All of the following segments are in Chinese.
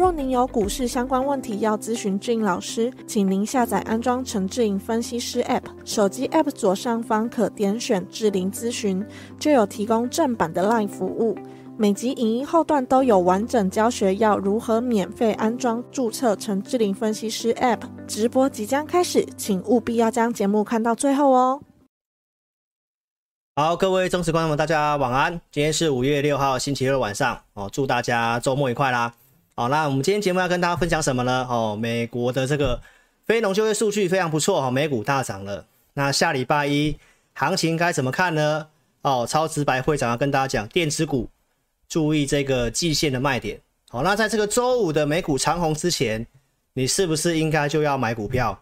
若您有股市相关问题要咨询俊老师，请您下载安装陈志颖分析师 App，手机 App 左上方可点选志玲咨询，就有提供正版的 LINE 服务。每集影音后段都有完整教学，要如何免费安装、注册陈志玲分析师 App。直播即将开始，请务必要将节目看到最后哦。好，各位忠实观众们，大家晚安。今天是五月六号星期二晚上哦，祝大家周末愉快啦。好，那我们今天节目要跟大家分享什么呢？哦，美国的这个非农就业数据非常不错哈，美股大涨了。那下礼拜一行情该怎么看呢？哦，超直白会长要跟大家讲，电子股注意这个季线的卖点。好，那在这个周五的美股长红之前，你是不是应该就要买股票，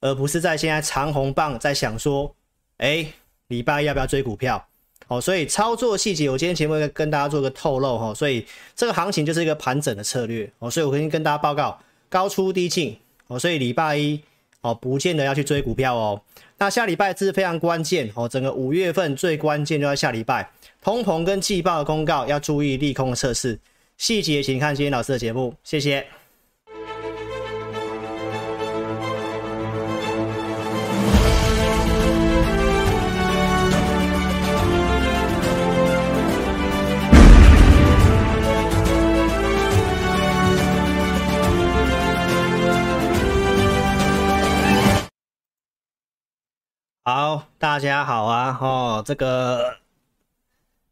而不是在现在长红棒在想说，哎，礼拜一要不要追股票？哦，所以操作细节，我今天节目会跟大家做个透露哈。所以这个行情就是一个盘整的策略哦。所以我可以跟大家报告高出低进哦。所以礼拜一哦，不见得要去追股票哦。那下礼拜是非常关键哦，整个五月份最关键就在下礼拜，通膨跟季报的公告要注意利空的测试细节，请看今天老师的节目，谢谢。大家好啊！哦，这个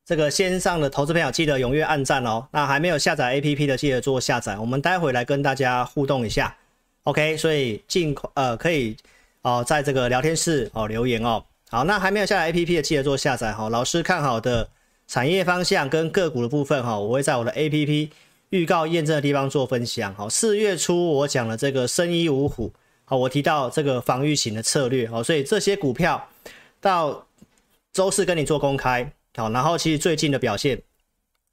这个线上的投资朋友记得踊跃按赞哦。那还没有下载 APP 的，记得做下载。我们待会来跟大家互动一下，OK？所以尽快呃可以哦，在这个聊天室哦留言哦。好，那还没有下载 APP 的，记得做下载哈。老师看好的产业方向跟个股的部分哈，我会在我的 APP 预告验证的地方做分享。好，四月初我讲了这个生医五虎。好，我提到这个防御型的策略，好，所以这些股票到周四跟你做公开，好，然后其实最近的表现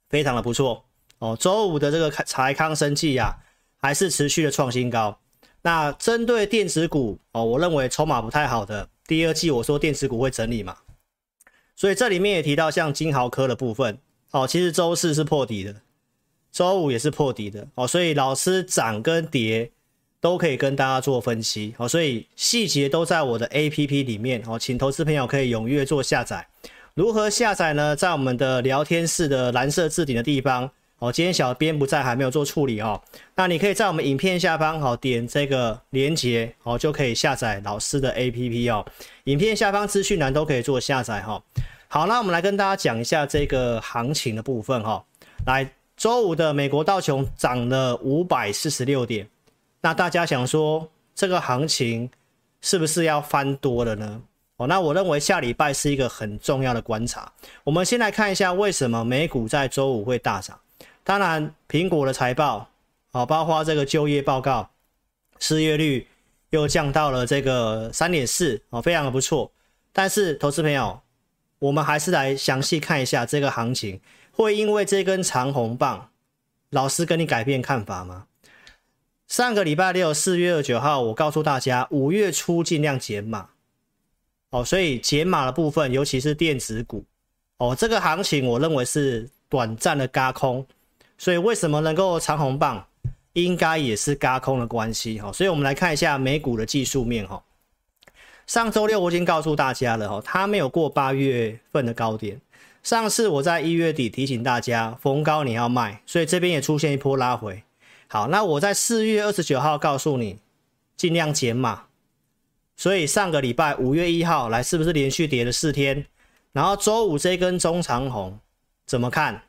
非常的不错，哦，周五的这个财康生技呀，还是持续的创新高。那针对电子股，哦，我认为筹码不太好的，第二季我说电子股会整理嘛，所以这里面也提到像金豪科的部分，哦，其实周四是破底的，周五也是破底的，哦，所以老师涨跟跌。都可以跟大家做分析，好，所以细节都在我的 APP 里面，好，请投资朋友可以踊跃做下载。如何下载呢？在我们的聊天室的蓝色置顶的地方，哦，今天小编不在，还没有做处理哦。那你可以在我们影片下方，好，点这个连结，哦，就可以下载老师的 APP 哦。影片下方资讯栏都可以做下载哈。好，那我们来跟大家讲一下这个行情的部分哈。来，周五的美国道琼涨了五百四十六点。那大家想说，这个行情是不是要翻多了呢？哦，那我认为下礼拜是一个很重要的观察。我们先来看一下为什么美股在周五会大涨。当然，苹果的财报，哦，包括这个就业报告，失业率又降到了这个三点四，哦，非常的不错。但是，投资朋友，我们还是来详细看一下这个行情，会因为这根长红棒，老师跟你改变看法吗？上个礼拜六，四月二十九号，我告诉大家，五月初尽量减码，哦，所以减码的部分，尤其是电子股，哦，这个行情我认为是短暂的轧空，所以为什么能够长红棒，应该也是轧空的关系，哈，所以我们来看一下美股的技术面，哈，上周六我已经告诉大家了，哈，它没有过八月份的高点，上次我在一月底提醒大家，逢高你要卖，所以这边也出现一波拉回。好，那我在四月二十九号告诉你，尽量减码。所以上个礼拜五月一号来，是不是连续跌了四天？然后周五这根中长红怎么看？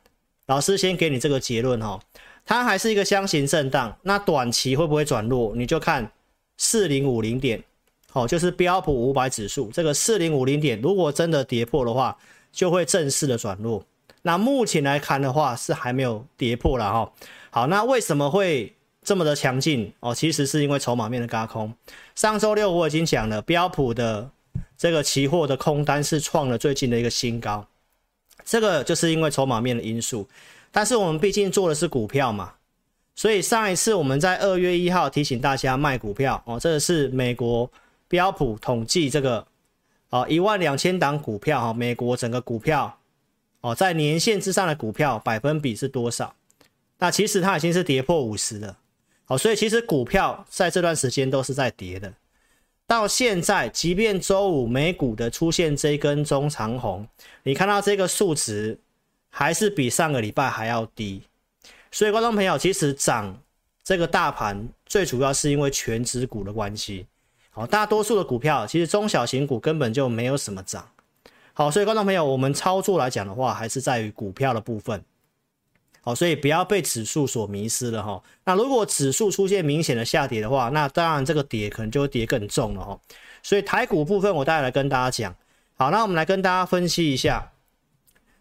老师先给你这个结论哈，它还是一个箱型震荡。那短期会不会转弱？你就看四零五零点，好，就是标普五百指数这个四零五零点，如果真的跌破的话，就会正式的转弱。那目前来看的话，是还没有跌破了哈。好，那为什么会这么的强劲哦，其实是因为筹码面的轧空。上周六我已经讲了，标普的这个期货的空单是创了最近的一个新高，这个就是因为筹码面的因素。但是我们毕竟做的是股票嘛，所以上一次我们在二月一号提醒大家卖股票哦，这个是美国标普统计这个哦一万两千档股票哈，美国整个股票哦在年线之上的股票百分比是多少？那其实它已经是跌破五十了。好，所以其实股票在这段时间都是在跌的。到现在，即便周五美股的出现这一根中长红，你看到这个数值还是比上个礼拜还要低。所以，观众朋友，其实涨这个大盘最主要是因为全指股的关系。好，大多数的股票其实中小型股根本就没有什么涨。好，所以观众朋友，我们操作来讲的话，还是在于股票的部分。好，所以不要被指数所迷失了哈。那如果指数出现明显的下跌的话，那当然这个跌可能就会跌更重了哈。所以台股部分，我待会来跟大家讲。好，那我们来跟大家分析一下。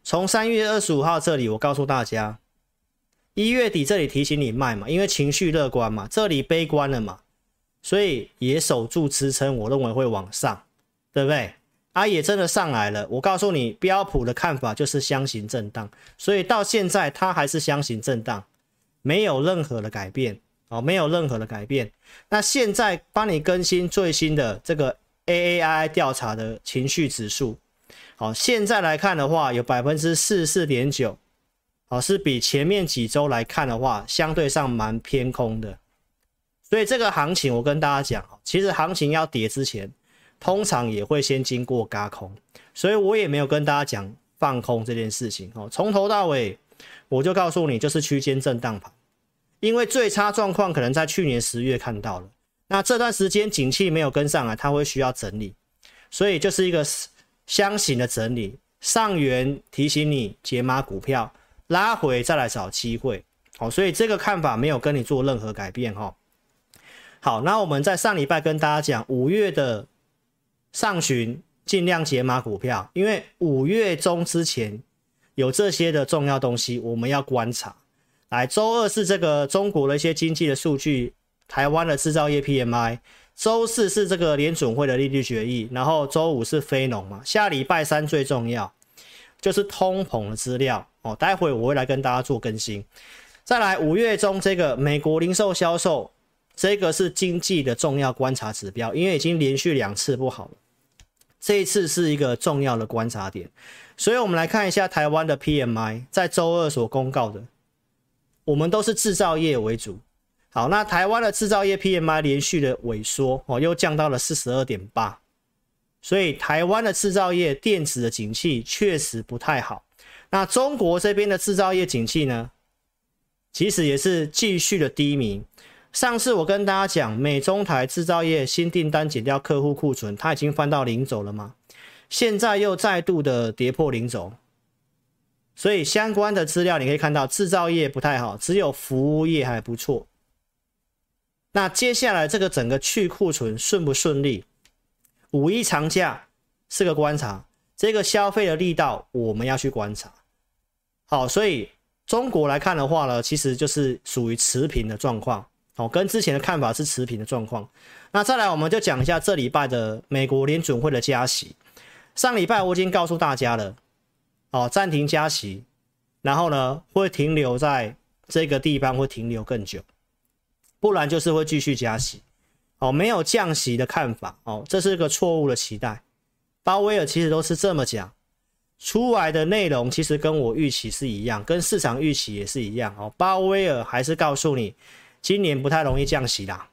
从三月二十五号这里，我告诉大家，一月底这里提醒你卖嘛，因为情绪乐观嘛，这里悲观了嘛，所以也守住支撑，我认为会往上，对不对？它、也真的上来了，我告诉你，标普的看法就是箱型震荡，所以到现在它还是箱型震荡，没有任何的改变哦，没有任何的改变。那现在帮你更新最新的这个 AAI 调查的情绪指数，好，现在来看的话有百分之四十四点九，好，是比前面几周来看的话，相对上蛮偏空的。所以这个行情我跟大家讲，其实行情要跌之前。通常也会先经过轧空，所以我也没有跟大家讲放空这件事情哦。从头到尾，我就告诉你，就是区间震荡盘，因为最差状况可能在去年十月看到了，那这段时间景气没有跟上来，它会需要整理，所以就是一个箱型的整理。上缘提醒你解码股票，拉回再来找机会，好，所以这个看法没有跟你做任何改变哈。好，那我们在上礼拜跟大家讲五月的。上旬尽量解码股票，因为五月中之前有这些的重要东西，我们要观察。来，周二是这个中国的一些经济的数据，台湾的制造业 PMI。周四是这个联准会的利率决议，然后周五是非农嘛。下礼拜三最重要就是通膨的资料哦，待会我会来跟大家做更新。再来，五月中这个美国零售销售。这个是经济的重要观察指标，因为已经连续两次不好了，这一次是一个重要的观察点，所以我们来看一下台湾的 PMI，在周二所公告的，我们都是制造业为主。好，那台湾的制造业 PMI 连续的萎缩哦，又降到了四十二点八，所以台湾的制造业电子的景气确实不太好。那中国这边的制造业景气呢，其实也是继续的低迷。上次我跟大家讲，美中台制造业新订单减掉客户库存，它已经翻到零轴了吗？现在又再度的跌破零轴，所以相关的资料你可以看到，制造业不太好，只有服务业还不错。那接下来这个整个去库存顺不顺利？五一长假是个观察，这个消费的力道我们要去观察。好，所以中国来看的话呢，其实就是属于持平的状况。哦，跟之前的看法是持平的状况。那再来，我们就讲一下这礼拜的美国联准会的加息。上礼拜我已经告诉大家了，哦，暂停加息，然后呢，会停留在这个地方，会停留更久，不然就是会继续加息。哦，没有降息的看法，哦，这是个错误的期待。鲍威尔其实都是这么讲，出来的内容其实跟我预期是一样，跟市场预期也是一样。哦，鲍威尔还是告诉你。今年不太容易降息啦，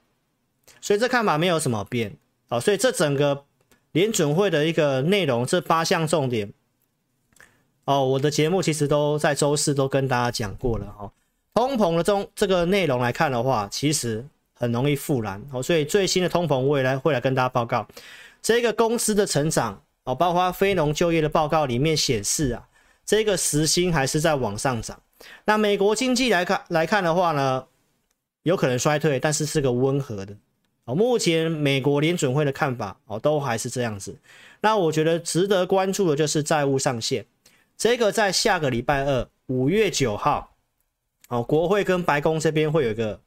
所以这看法没有什么变哦。所以这整个联准会的一个内容，这八项重点哦，我的节目其实都在周四都跟大家讲过了哦。通膨的中这个内容来看的话，其实很容易复燃哦。所以最新的通膨未来会来跟大家报告这个公司的成长哦，包括非农就业的报告里面显示啊，这个时薪还是在往上涨。那美国经济来看来看的话呢？有可能衰退，但是是个温和的哦。目前美国联准会的看法哦，都还是这样子。那我觉得值得关注的就是债务上限，这个在下个礼拜二五月九号哦，国会跟白宫这边会有一个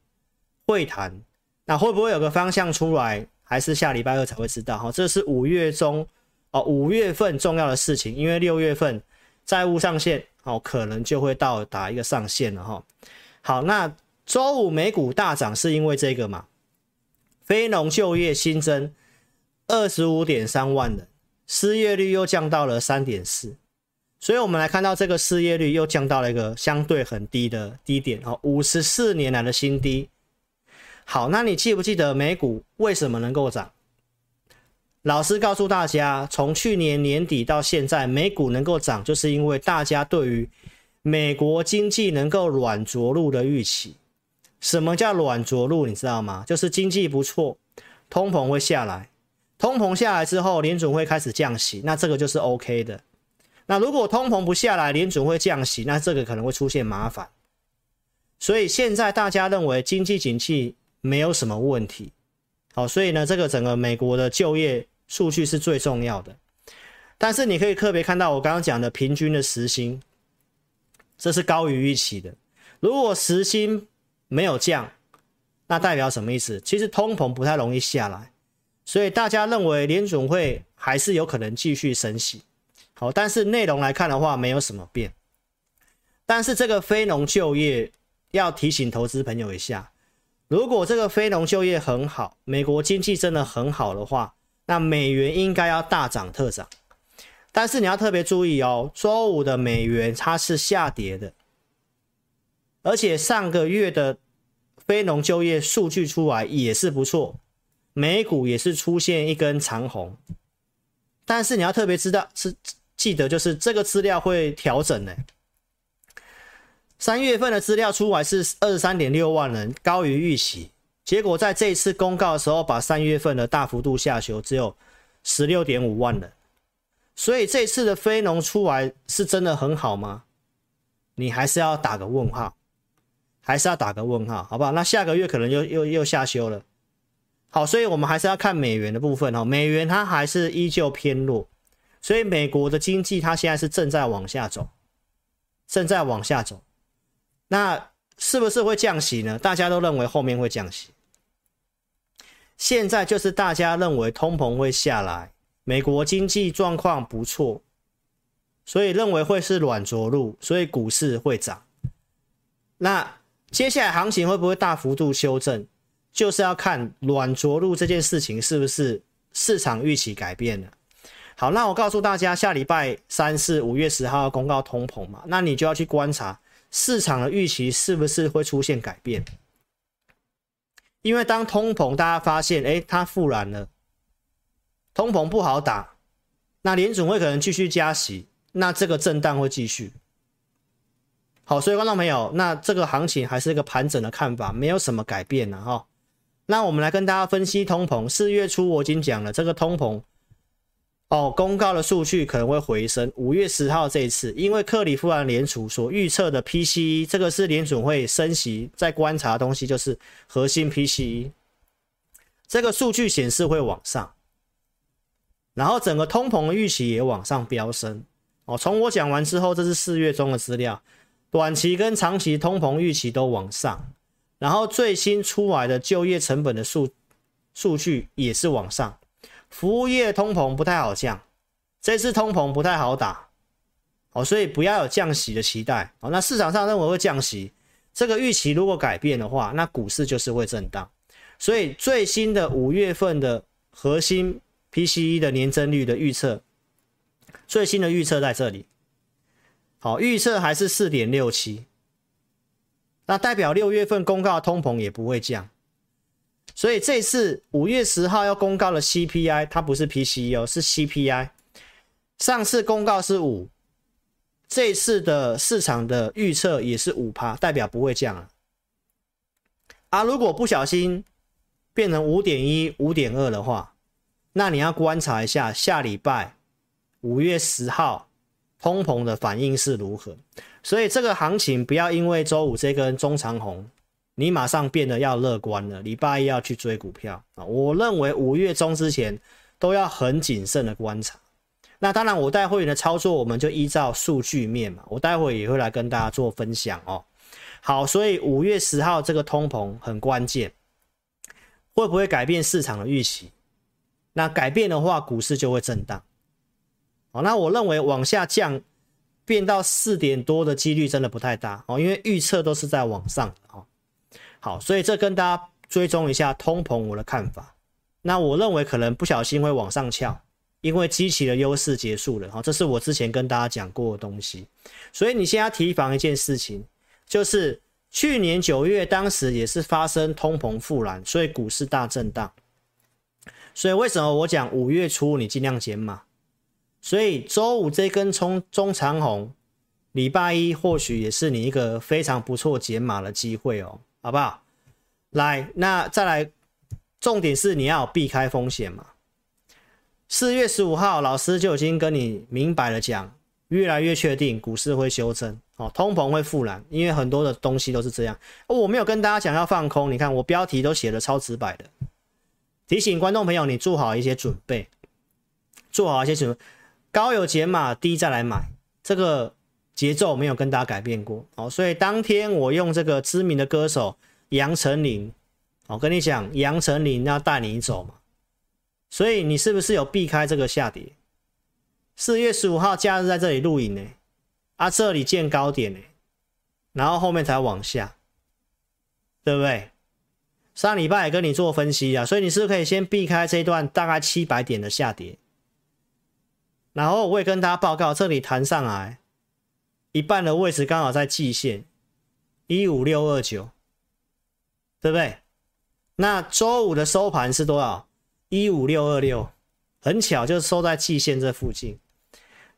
会谈，那会不会有个方向出来？还是下礼拜二才会知道哈。这是五月中哦，五月份重要的事情，因为六月份债务上限哦，可能就会到达一个上限了哈。好，那周五美股大涨是因为这个嘛？非农就业新增二十五点三万人，失业率又降到了三点四。所以，我们来看到这个失业率又降到了一个相对很低的低点哦，五十四年来的新低。好，那你记不记得美股为什么能够涨？老师告诉大家，从去年年底到现在，美股能够涨，就是因为大家对于美国经济能够软着陆的预期。什么叫软着陆？你知道吗？就是经济不错，通膨会下来，通膨下来之后，联准会开始降息，那这个就是 OK 的。那如果通膨不下来，联准会降息，那这个可能会出现麻烦。所以现在大家认为经济景气没有什么问题，好，所以呢，这个整个美国的就业数据是最重要的。但是你可以特别看到我刚刚讲的平均的时薪，这是高于预期的。如果时薪没有降，那代表什么意思？其实通膨不太容易下来，所以大家认为联总会还是有可能继续升息。好，但是内容来看的话，没有什么变。但是这个非农就业要提醒投资朋友一下，如果这个非农就业很好，美国经济真的很好的话，那美元应该要大涨特涨。但是你要特别注意哦，周五的美元它是下跌的，而且上个月的非农就业数据出来也是不错，美股也是出现一根长红。但是你要特别知道是。记得就是这个资料会调整呢。三月份的资料出来是二十三点六万人，高于预期。结果在这一次公告的时候，把三月份的大幅度下修，只有十六点五万人。所以这次的非农出来是真的很好吗？你还是要打个问号，还是要打个问号，好不好？那下个月可能又又又下修了。好，所以我们还是要看美元的部分哈。美元它还是依旧偏弱。所以美国的经济它现在是正在往下走，正在往下走，那是不是会降息呢？大家都认为后面会降息。现在就是大家认为通膨会下来，美国经济状况不错，所以认为会是软着陆，所以股市会涨。那接下来行情会不会大幅度修正？就是要看软着陆这件事情是不是市场预期改变了。好，那我告诉大家，下礼拜三是五月十号要公告通膨嘛，那你就要去观察市场的预期是不是会出现改变。因为当通膨大家发现，诶，它复燃了，通膨不好打，那联准会可能继续加息，那这个震荡会继续。好，所以观众朋友，那这个行情还是一个盘整的看法，没有什么改变了哈。那我们来跟大家分析通膨，四月初我已经讲了，这个通膨。哦，公告的数据可能会回升。五月十号这一次，因为克里夫兰联储所预测的 PCE，这个是联准会升息在观察的东西，就是核心 PCE。这个数据显示会往上，然后整个通膨的预期也往上飙升。哦，从我讲完之后，这是四月中的资料，短期跟长期通膨预期都往上，然后最新出来的就业成本的数数据也是往上。服务业通膨不太好降，这次通膨不太好打，哦，所以不要有降息的期待，哦，那市场上认为会降息，这个预期如果改变的话，那股市就是会震荡。所以最新的五月份的核心 PCE 的年增率的预测，最新的预测在这里，好，预测还是四点六七，那代表六月份公告通膨也不会降。所以这次五月十号要公告的 CPI，它不是 PCE 哦，是 CPI。上次公告是五，这次的市场的预测也是五趴，代表不会降了。啊，如果不小心变成五点一、五点二的话，那你要观察一下下礼拜五月十号通膨的反应是如何。所以这个行情不要因为周五这根中长红。你马上变得要乐观了，礼拜一要去追股票啊！我认为五月中之前都要很谨慎的观察。那当然，我带会员的操作，我们就依照数据面嘛。我待会也会来跟大家做分享哦。好，所以五月十号这个通膨很关键会不会改变市场的预期？那改变的话，股市就会震荡。好，那我认为往下降变到四点多的几率真的不太大哦，因为预测都是在往上哦。好，所以这跟大家追踪一下通膨我的看法。那我认为可能不小心会往上翘，因为基期的优势结束了哈，这是我之前跟大家讲过的东西。所以你现在提防一件事情，就是去年九月当时也是发生通膨复燃，所以股市大震荡。所以为什么我讲五月初你尽量减码？所以周五这根冲中长红，礼拜一或许也是你一个非常不错解码的机会哦，好不好？来，那再来，重点是你要避开风险嘛。四月十五号，老师就已经跟你明白了讲，越来越确定股市会修正哦，通膨会复燃，因为很多的东西都是这样。我没有跟大家讲要放空，你看我标题都写的超直白的，提醒观众朋友你做好一些准备，做好一些准备。高有减码，低再来买，这个节奏没有跟大家改变过哦。所以当天我用这个知名的歌手杨丞琳，我跟你讲，杨丞琳要带你走嘛。所以你是不是有避开这个下跌？四月十五号假日在这里录影呢，啊，这里见高点呢，然后后面才往下，对不对？上礼拜也跟你做分析啊，所以你是不是可以先避开这一段大概七百点的下跌？然后我也跟大家报告，这里弹上来一半的位置刚好在季线一五六二九，对不对？那周五的收盘是多少？一五六二六，很巧就是收在季线这附近。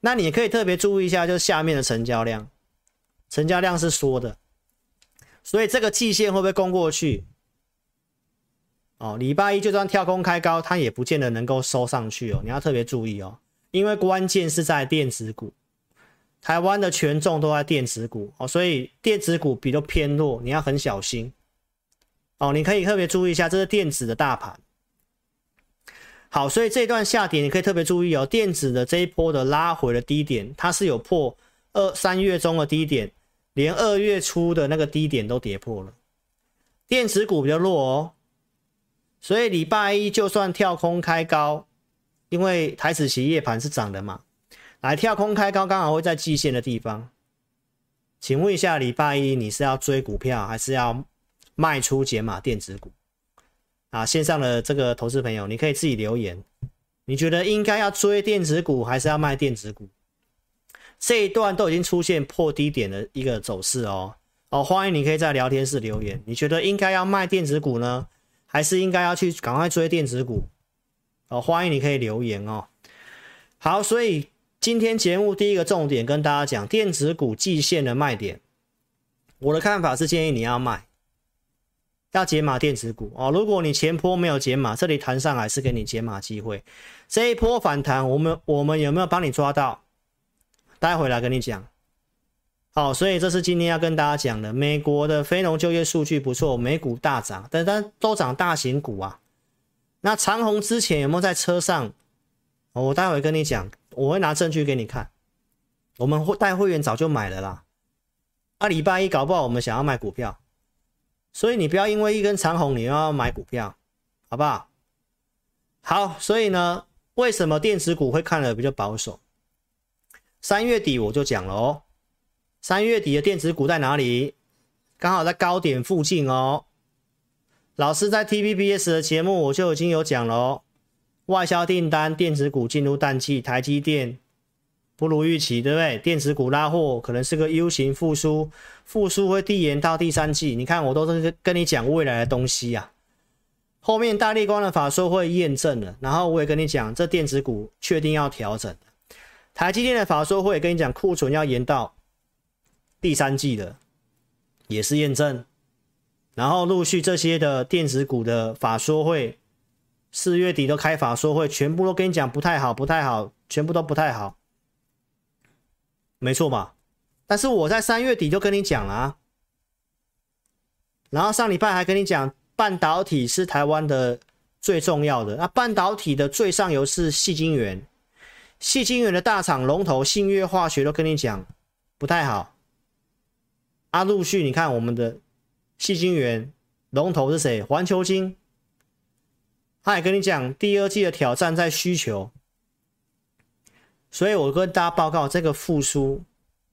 那你可以特别注意一下，就是下面的成交量，成交量是缩的，所以这个季线会不会攻过去？哦，礼拜一就算跳空开高，它也不见得能够收上去哦，你要特别注意哦。因为关键是在电子股，台湾的权重都在电子股哦，所以电子股比较偏弱，你要很小心哦。你可以特别注意一下，这是电子的大盘。好，所以这段下跌你可以特别注意哦，电子的这一波的拉回的低点，它是有破二三月中的低点，连二月初的那个低点都跌破了。电子股比较弱哦，所以礼拜一就算跳空开高。因为台指期夜盘是涨的嘛，来跳空开高，刚好会在季线的地方。请问一下，礼拜一你是要追股票，还是要卖出解码电子股？啊，线上的这个投资朋友，你可以自己留言，你觉得应该要追电子股，还是要卖电子股？这一段都已经出现破低点的一个走势哦。哦，欢迎你可以在聊天室留言，你觉得应该要卖电子股呢，还是应该要去赶快追电子股？哦，欢迎你可以留言哦。好，所以今天节目第一个重点跟大家讲电子股季线的卖点。我的看法是建议你要卖，要解码电子股哦。如果你前波没有解码，这里弹上来是给你解码机会。这一波反弹，我们我们有没有帮你抓到？待会来跟你讲。好，所以这是今天要跟大家讲的。美国的非农就业数据不错，美股大涨，但但都涨大型股啊。那长虹之前有没有在车上？我待会跟你讲，我会拿证据给你看。我们会带会员早就买了啦。啊，礼拜一搞不好我们想要买股票，所以你不要因为一根长虹你又要买股票，好不好？好，所以呢，为什么电子股会看得比较保守？三月底我就讲了哦，三月底的电子股在哪里？刚好在高点附近哦。老师在 TVBS 的节目我就已经有讲了哦，外销订单电子股进入淡季，台积电不如预期，对不对？电子股拉货可能是个 U 型复苏，复苏会递延到第三季。你看我都是跟你讲未来的东西啊，后面大立光的法说会验证了，然后我也跟你讲这电子股确定要调整，台积电的法说会跟你讲库存要延到第三季的，也是验证。然后陆续这些的电子股的法说会，四月底都开法说会，全部都跟你讲不太好，不太好，全部都不太好，没错吧？但是我在三月底就跟你讲了啊，然后上礼拜还跟你讲，半导体是台湾的最重要的，那半导体的最上游是细晶圆，细晶圆的大厂龙头信越化学都跟你讲不太好，啊，陆续你看我们的。矽晶圆龙头是谁？环球晶他也跟你讲，第二季的挑战在需求，所以我跟大家报告，这个复苏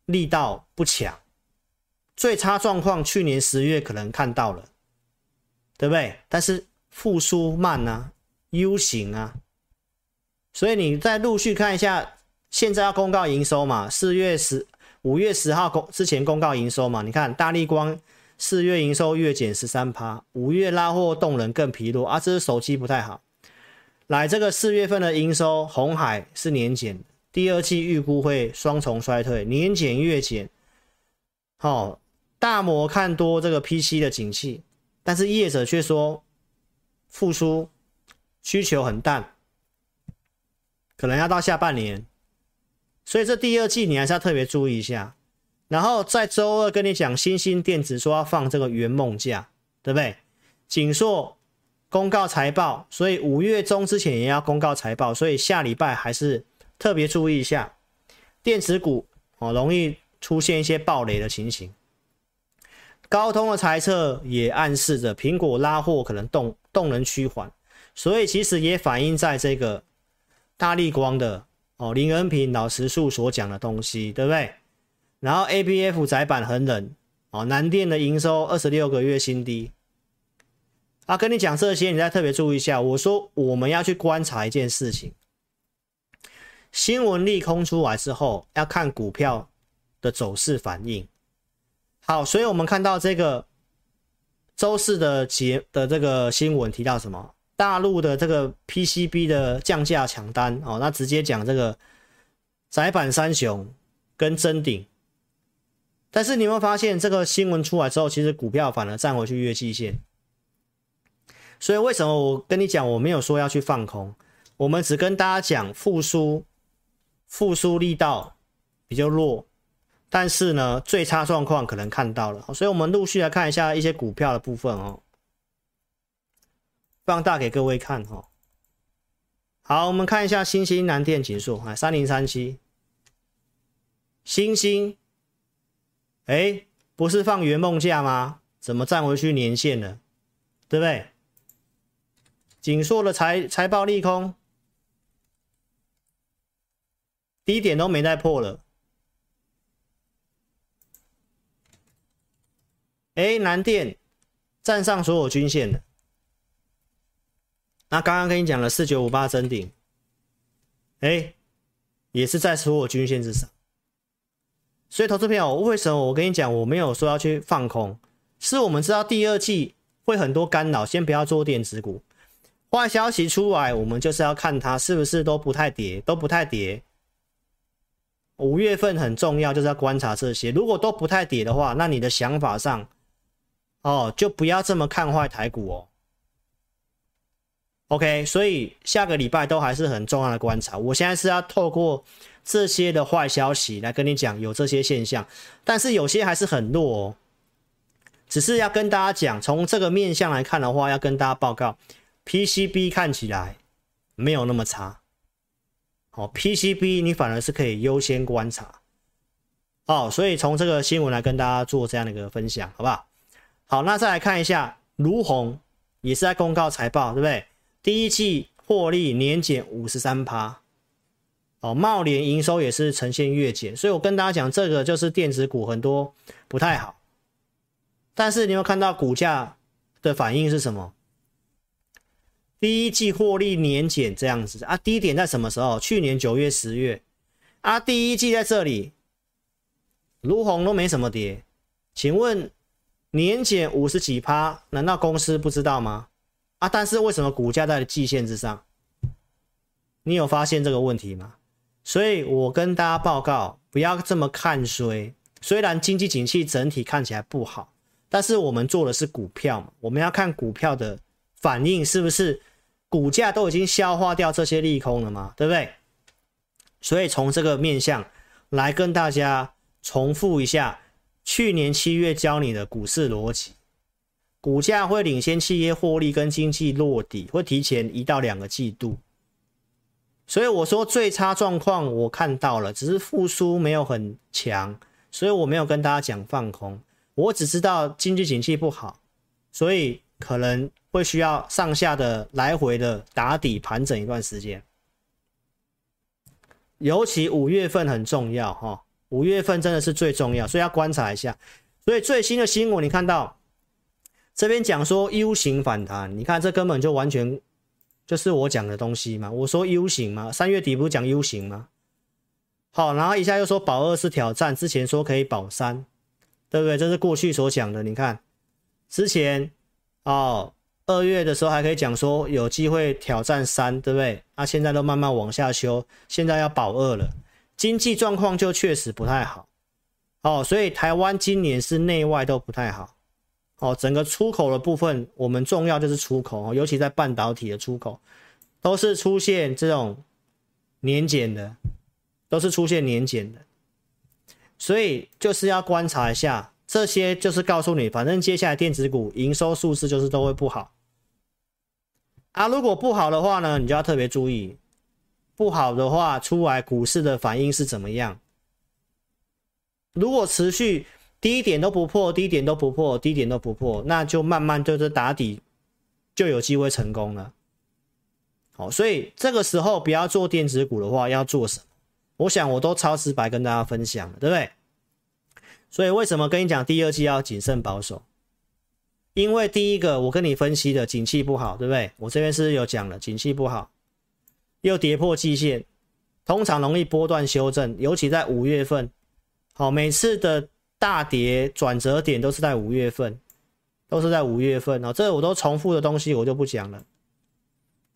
力道不强，最差状况去年十月可能看到了，对不对？但是复苏慢啊，U 型啊，所以你再陆续看一下，现在要公告营收嘛，四月十五月十号公之前公告营收嘛，你看大立光。四月营收月减十三趴，五月拉货动能更疲弱啊，这是手机不太好。来，这个四月份的营收，红海是年减，第二季预估会双重衰退，年减月减。好、哦，大摩看多这个 PC 的景气，但是业者却说复苏需求很淡，可能要到下半年，所以这第二季你还是要特别注意一下。然后在周二跟你讲，欣兴电子说要放这个圆梦假，对不对？景硕公告财报，所以五月中之前也要公告财报，所以下礼拜还是特别注意一下电子股哦，容易出现一些暴雷的情形。高通的猜测也暗示着苹果拉货可能动动能趋缓，所以其实也反映在这个大力光的哦林恩平老实树所讲的东西，对不对？然后 A B F 载板很冷哦，南电的营收二十六个月新低啊，跟你讲这些，你再特别注意一下。我说我们要去观察一件事情，新闻利空出来之后，要看股票的走势反应。好，所以我们看到这个周四的节的这个新闻提到什么？大陆的这个 P C B 的降价抢单哦，那直接讲这个窄板三雄跟臻鼎。但是你有没有发现，这个新闻出来之后，其实股票反而站回去月季线。所以为什么我跟你讲，我没有说要去放空，我们只跟大家讲复苏，复苏力道比较弱，但是呢，最差状况可能看到了。所以我们陆续来看一下一些股票的部分哦，放大给各位看哦。好，我们看一下欣兴、南电、景硕，啊，三零三七，欣兴。哎，不是放圆梦假吗？怎么站回去年线了？对不对？景硕的财财报利空，低点都没再破了。哎，南电站上所有均线了。那刚刚跟你讲了四九五八臻鼎，哎，也是在所有均线之上。所以，投资朋友，为什么我跟你讲，我没有说要去放空？是我们知道第二季会很多干扰，先不要做电子股。坏消息出来，我们就是要看它是不是都不太跌，都不太跌。五月份很重要，就是要观察这些。如果都不太跌的话，那你的想法上，哦，就不要这么看坏台股哦。OK，所以下个礼拜都还是很重要的观察。我现在是要透过。这些的坏消息来跟你讲，有这些现象，但是有些还是很弱哦。只是要跟大家讲，从这个面向来看的话，要跟大家报告，PCB 看起来没有那么差。哦，PCB 你反而是可以优先观察。哦，所以从这个新闻来跟大家做这样的一个分享，好不好？好，那再来看一下，儒鸿也是在公告财报，对不对？第一季获利年减五十三趴。哦，茂联营收也是呈现月减，所以我跟大家讲，这个就是电子股很多不太好。但是你有看到股价的反应是什么？第一季获利年减这样子啊，低点在什么时候？去年九月、十月啊，第一季在这里，儒鸿都没什么跌，请问年减五十几趴，难道公司不知道吗？啊，但是为什么股价在季线之上？你有发现这个问题吗？所以我跟大家报告，不要这么看衰。虽然经济景气整体看起来不好，但是我们做的是股票嘛，我们要看股票的反应是不是股价都已经消化掉这些利空了嘛，对不对？所以从这个面向来跟大家重复一下，去年七月教你的股市逻辑，股价会领先企业获利跟经济落底，会提前一到两个季度。所以我说最差状况我看到了，只是复苏没有很强，所以我没有跟大家讲放空。我只知道经济景气不好，所以可能会需要上下的来回的打底盘整一段时间。尤其五月份很重要哈，五月份真的是最重要，所以要观察一下。所以最新的新闻你看到这边讲说 U 型反弹，你看这根本就完全就是我讲的东西嘛。我说 U 型嘛，三月底不是讲 U 型吗？好，然后一下又说保二是挑战，之前说可以保三，对不对？这是过去所讲的。你看之前哦，二月的时候还可以讲说有机会挑战三，对不对？那、现在都慢慢往下修，现在要保二了，经济状况就确实不太好。哦，所以台湾今年是内外都不太好。哦，整个出口的部分，我们重要就是出口，尤其在半导体的出口，都是出现这种年减的。都是出现年减的，所以就是要观察一下这些，就是告诉你，反正接下来电子股营收数字就是都会不好啊。如果不好的话呢，你就要特别注意，不好的话出来股市的反应是怎么样。如果持续低点都不破，低点都不破，低点都不破，那就慢慢就是打底，就有机会成功了。好，所以这个时候不要做电子股的话，要做什么？我想我都超直白跟大家分享了，对不对？所以为什么跟你讲第二季要谨慎保守？因为第一个我跟你分析的景气不好，对不对？我这边是有讲了，景气不好，又跌破季线，通常容易波段修正，尤其在五月份。好，每次的大跌转折点都是在五月份，都是在五月份哦。这我都重复的东西我就不讲了，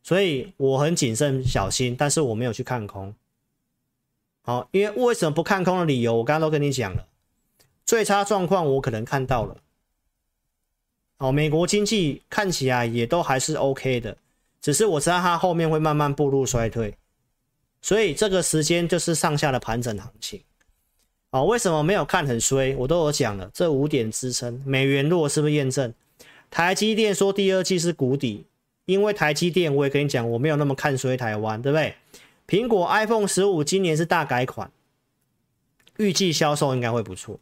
所以我很谨慎小心，但是我没有去看空。好，因为为什么不看空的理由，我刚刚都跟你讲了。最差状况我可能看到了。好，美国经济看起来也都还是 OK 的，只是我知道它后面会慢慢步入衰退，所以这个时间就是上下的盘整行情。好，为什么没有看很衰？我都有讲了，这五点支撑，美元弱是不是验证？台积电说第二季是谷底，因为台积电我也跟你讲，我没有那么看衰台湾，对不对？苹果 iPhone 十五今年是大改款，预计销售应该会不错。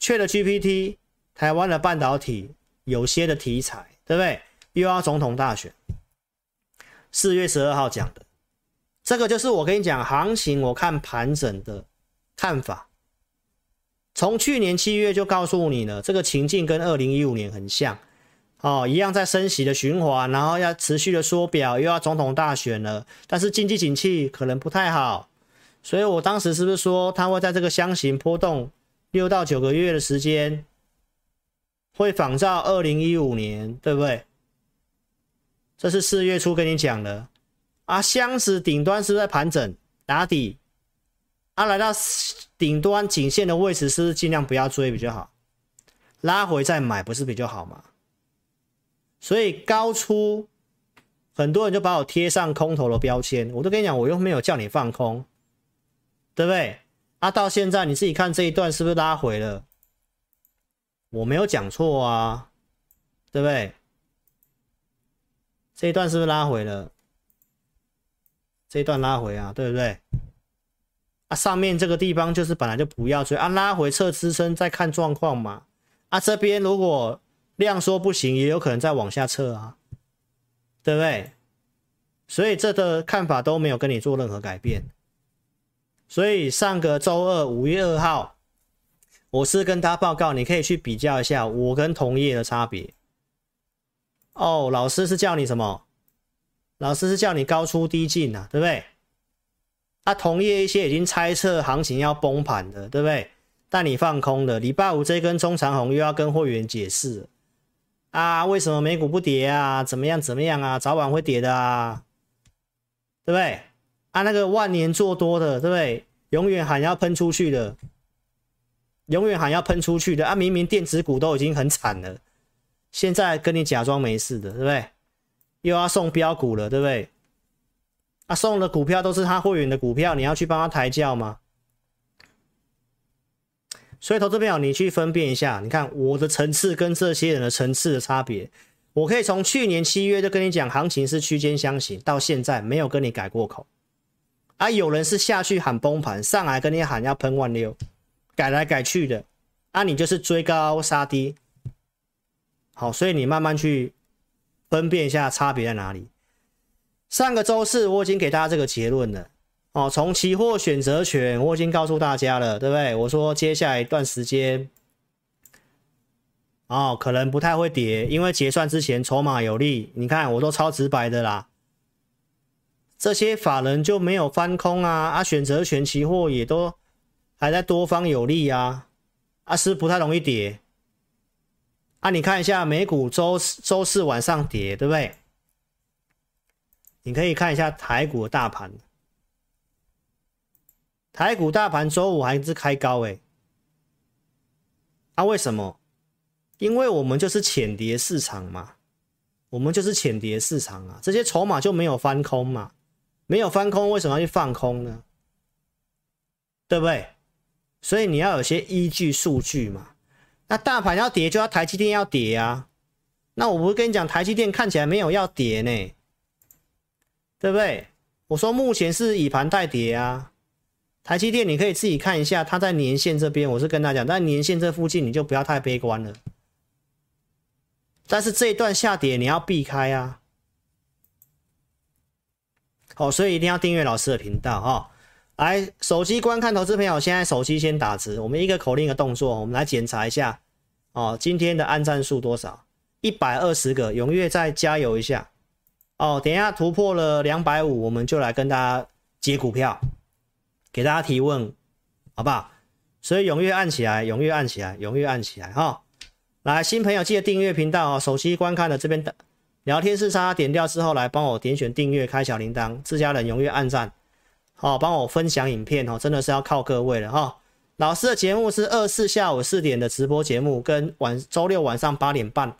缺了 GPT，台湾的半导体有些的题材，对不对？又要总统大选，四月十二号讲的，这个就是我跟你讲行情，我看盘整的看法。从去年七月就告诉你了，这个情境跟二零一五年很像。哦，一样在升息的循环，然后要持续的缩表，又要总统大选了，但是经济景气可能不太好，所以我当时是不是说它会在这个箱型波动六到九个月的时间，会仿照二零一五年，对不对？这是四月初跟你讲的啊，箱子顶端是是在盘整打底？啊，来到顶端颈线的位置，是不是尽量不要追比较好？拉回再买不是比较好吗？所以高出，很多人就把我贴上空头的标签。我都跟你讲，我又没有叫你放空，对不对？啊，到现在你自己看这一段是不是拉回了？我没有讲错啊，对不对？这一段是不是拉回了？这一段拉回啊，对不对？啊，上面这个地方就是本来就不要追啊，拉回测支撑再看状况嘛。啊，这边如果。量说不行，也有可能再往下测啊，对不对？所以这个看法都没有跟你做任何改变。所以上个周二五月二号，我是跟他报告，你可以去比较一下我跟同业的差别。哦，老师是叫你什么？老师是叫你高出低进啊，对不对？啊，同业一些已经猜测行情要崩盘的，对不对？但你放空了，礼拜五这根中长红又要跟会员解释。啊，为什么美股不跌啊？怎么样？怎么样啊？早晚会跌的啊，对不对？啊，那个万年做多的，对不对？永远喊要喷出去的，永远喊要喷出去的啊！明明电子股都已经很惨了，现在跟你假装没事的，对不对？又要送标股了，对不对？啊，送的股票都是他会员的股票，你要去帮他抬轿吗？所以，投资朋友，你去分辨一下，你看我的层次跟这些人的层次的差别。我可以从去年七月就跟你讲，行情是区间箱型，到现在没有跟你改过口。啊，有人是下去喊崩盘，上来跟你喊要喷万六，改来改去的。啊，你就是追高杀低。好，所以你慢慢去分辨一下差别在哪里。上个周四我已经给大家这个结论了哦，从期货选择权我已经告诉大家了，对不对？我说接下来一段时间哦，可能不太会跌，因为结算之前筹码有利。你看我都超直白的啦，这些法人就没有翻空啊啊，选择权期货也都还在多方有利啊，啊是不太容易跌啊。你看一下美股周周四晚上跌，对不对？你可以看一下台股的大盘，台股大盘周五还是开高诶，啊，为什么？因为我们就是浅碟市场嘛，我们就是浅碟市场啊，这些筹码就没有翻空嘛，没有翻空，为什么要去放空呢？对不对？所以你要有些依据数据嘛。那大盘要跌，就要台积电要跌啊。那我不是跟你讲，台积电看起来没有要跌呢？对不对？我说目前是以盘带跌啊，台积电你可以自己看一下，它在年线这边，我是跟他讲，在年线这附近你就不要太悲观了。但是这一段下跌你要避开啊。好，所以一定要订阅老师的频道哈、哦。来，手机观看投资朋友，现在手机先打字，我们一个口令一个动作，我们来检查一下哦，今天的按赞数多少？一百二十个，踊跃再加油一下。哦，等一下突破了两百五，我们就来跟大家接股票，给大家提问，好不好？所以踊跃按起来，踊跃按起来，踊跃按起来哈、来，新朋友记得订阅频道哦。手机观看的这边的聊天室叉点掉之后，来帮我点选订阅，开小铃铛，自家人踊跃按赞，好、哦，帮我分享影片哦，真的是要靠各位了哈、老师的节目是二四下午四点的直播节目，跟晚周六晚上八点半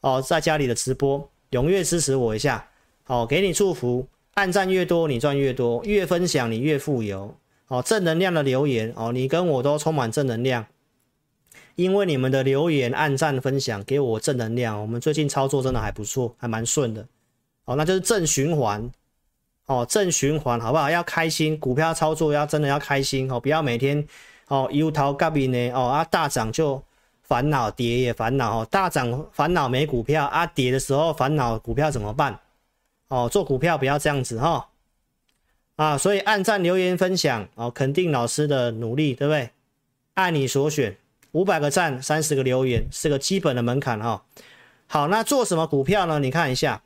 哦，在家里的直播，踊跃支持我一下。哦，给你祝福，按赞越多，你赚越多；越分享，你越富有。哦，正能量的留言哦，你跟我都充满正能量，因为你们的留言、按赞、分享给我正能量。我们最近操作真的还不错，还蛮顺的。哦，那就是正循环。哦，正循环，好不好？要开心，股票操作要真的要开心哦，不要每天哦忧头盖面呢哦啊大涨就烦恼，跌也烦恼哦，大涨烦恼没股票啊，跌的时候烦恼股票怎么办？哦，做股票不要这样子哈、哦，啊，所以按赞、留言、分享哦，肯定老师的努力，对不对？按你所选，五百个赞，三十个留言，是个基本的门槛哈、哦。好，那做什么股票呢？你看一下，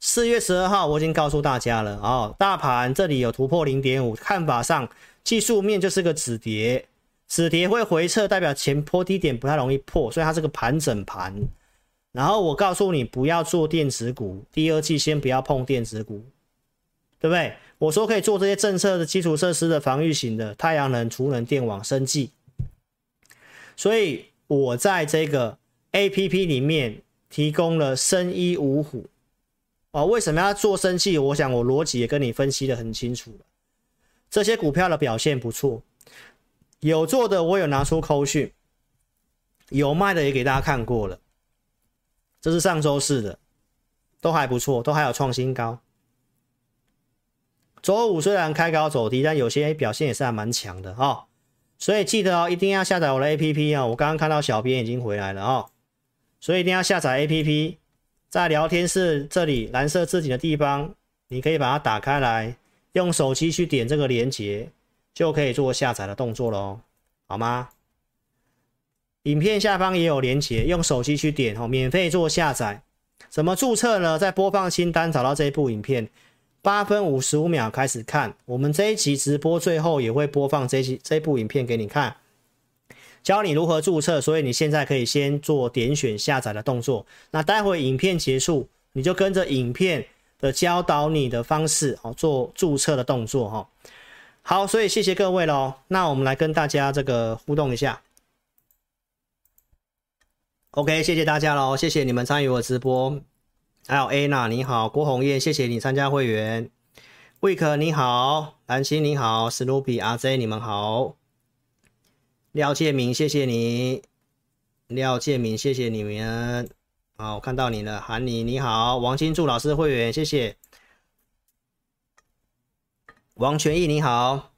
四月十二号我已经告诉大家了哦，大盘这里有突破零点五，看法上技术面就是个止跌，止跌会回撤，代表前坡低点不太容易破，所以它是个盘整盘。然后我告诉你不要做电子股，第二季先不要碰电子股，对不对？我说可以做这些政策的基础设施的防御型的太阳能、储能、电网、生技。所以我在这个 APP 里面提供了生医五虎哦。为什么要做生技？我想我逻辑也跟你分析的很清楚。这些股票的表现不错，有做的我有拿出扣讯，有卖的也给大家看过了。这是上周四的，都还不错，都还有创新高。周五虽然开高走低，但有些表现也是还蛮强的哦。所以记得哦，一定要下载我的 APP 啊！我刚刚看到小编已经回来了哦，所以一定要下载 APP，在聊天室这里蓝色字体的地方，你可以把它打开来，用手机去点这个连接，就可以做下载的动作喽，好吗？影片下方也有连结，用手机去点哦，免费做下载。怎么注册呢？在播放清单找到这一部影片，八分五十五秒开始看。我们这一期直播最后也会播放这集这部影片给你看，教你如何注册。所以你现在可以先做点选下载的动作。那待会影片结束，你就跟着影片的教导你的方式哦，做注册的动作哈。好，所以谢谢各位喽。那我们来跟大家这个互动一下。OK，谢谢大家喽，谢谢你们参与我直播。还有 Anna 你好，郭红艳谢谢你参加会员。Week 你好，蓝心你好，Snoopy RJ 你们好。廖建明谢谢你，廖建明谢谢你们。好，我看到你了，韩妮你好，王金柱老师会员谢谢。王全义你好。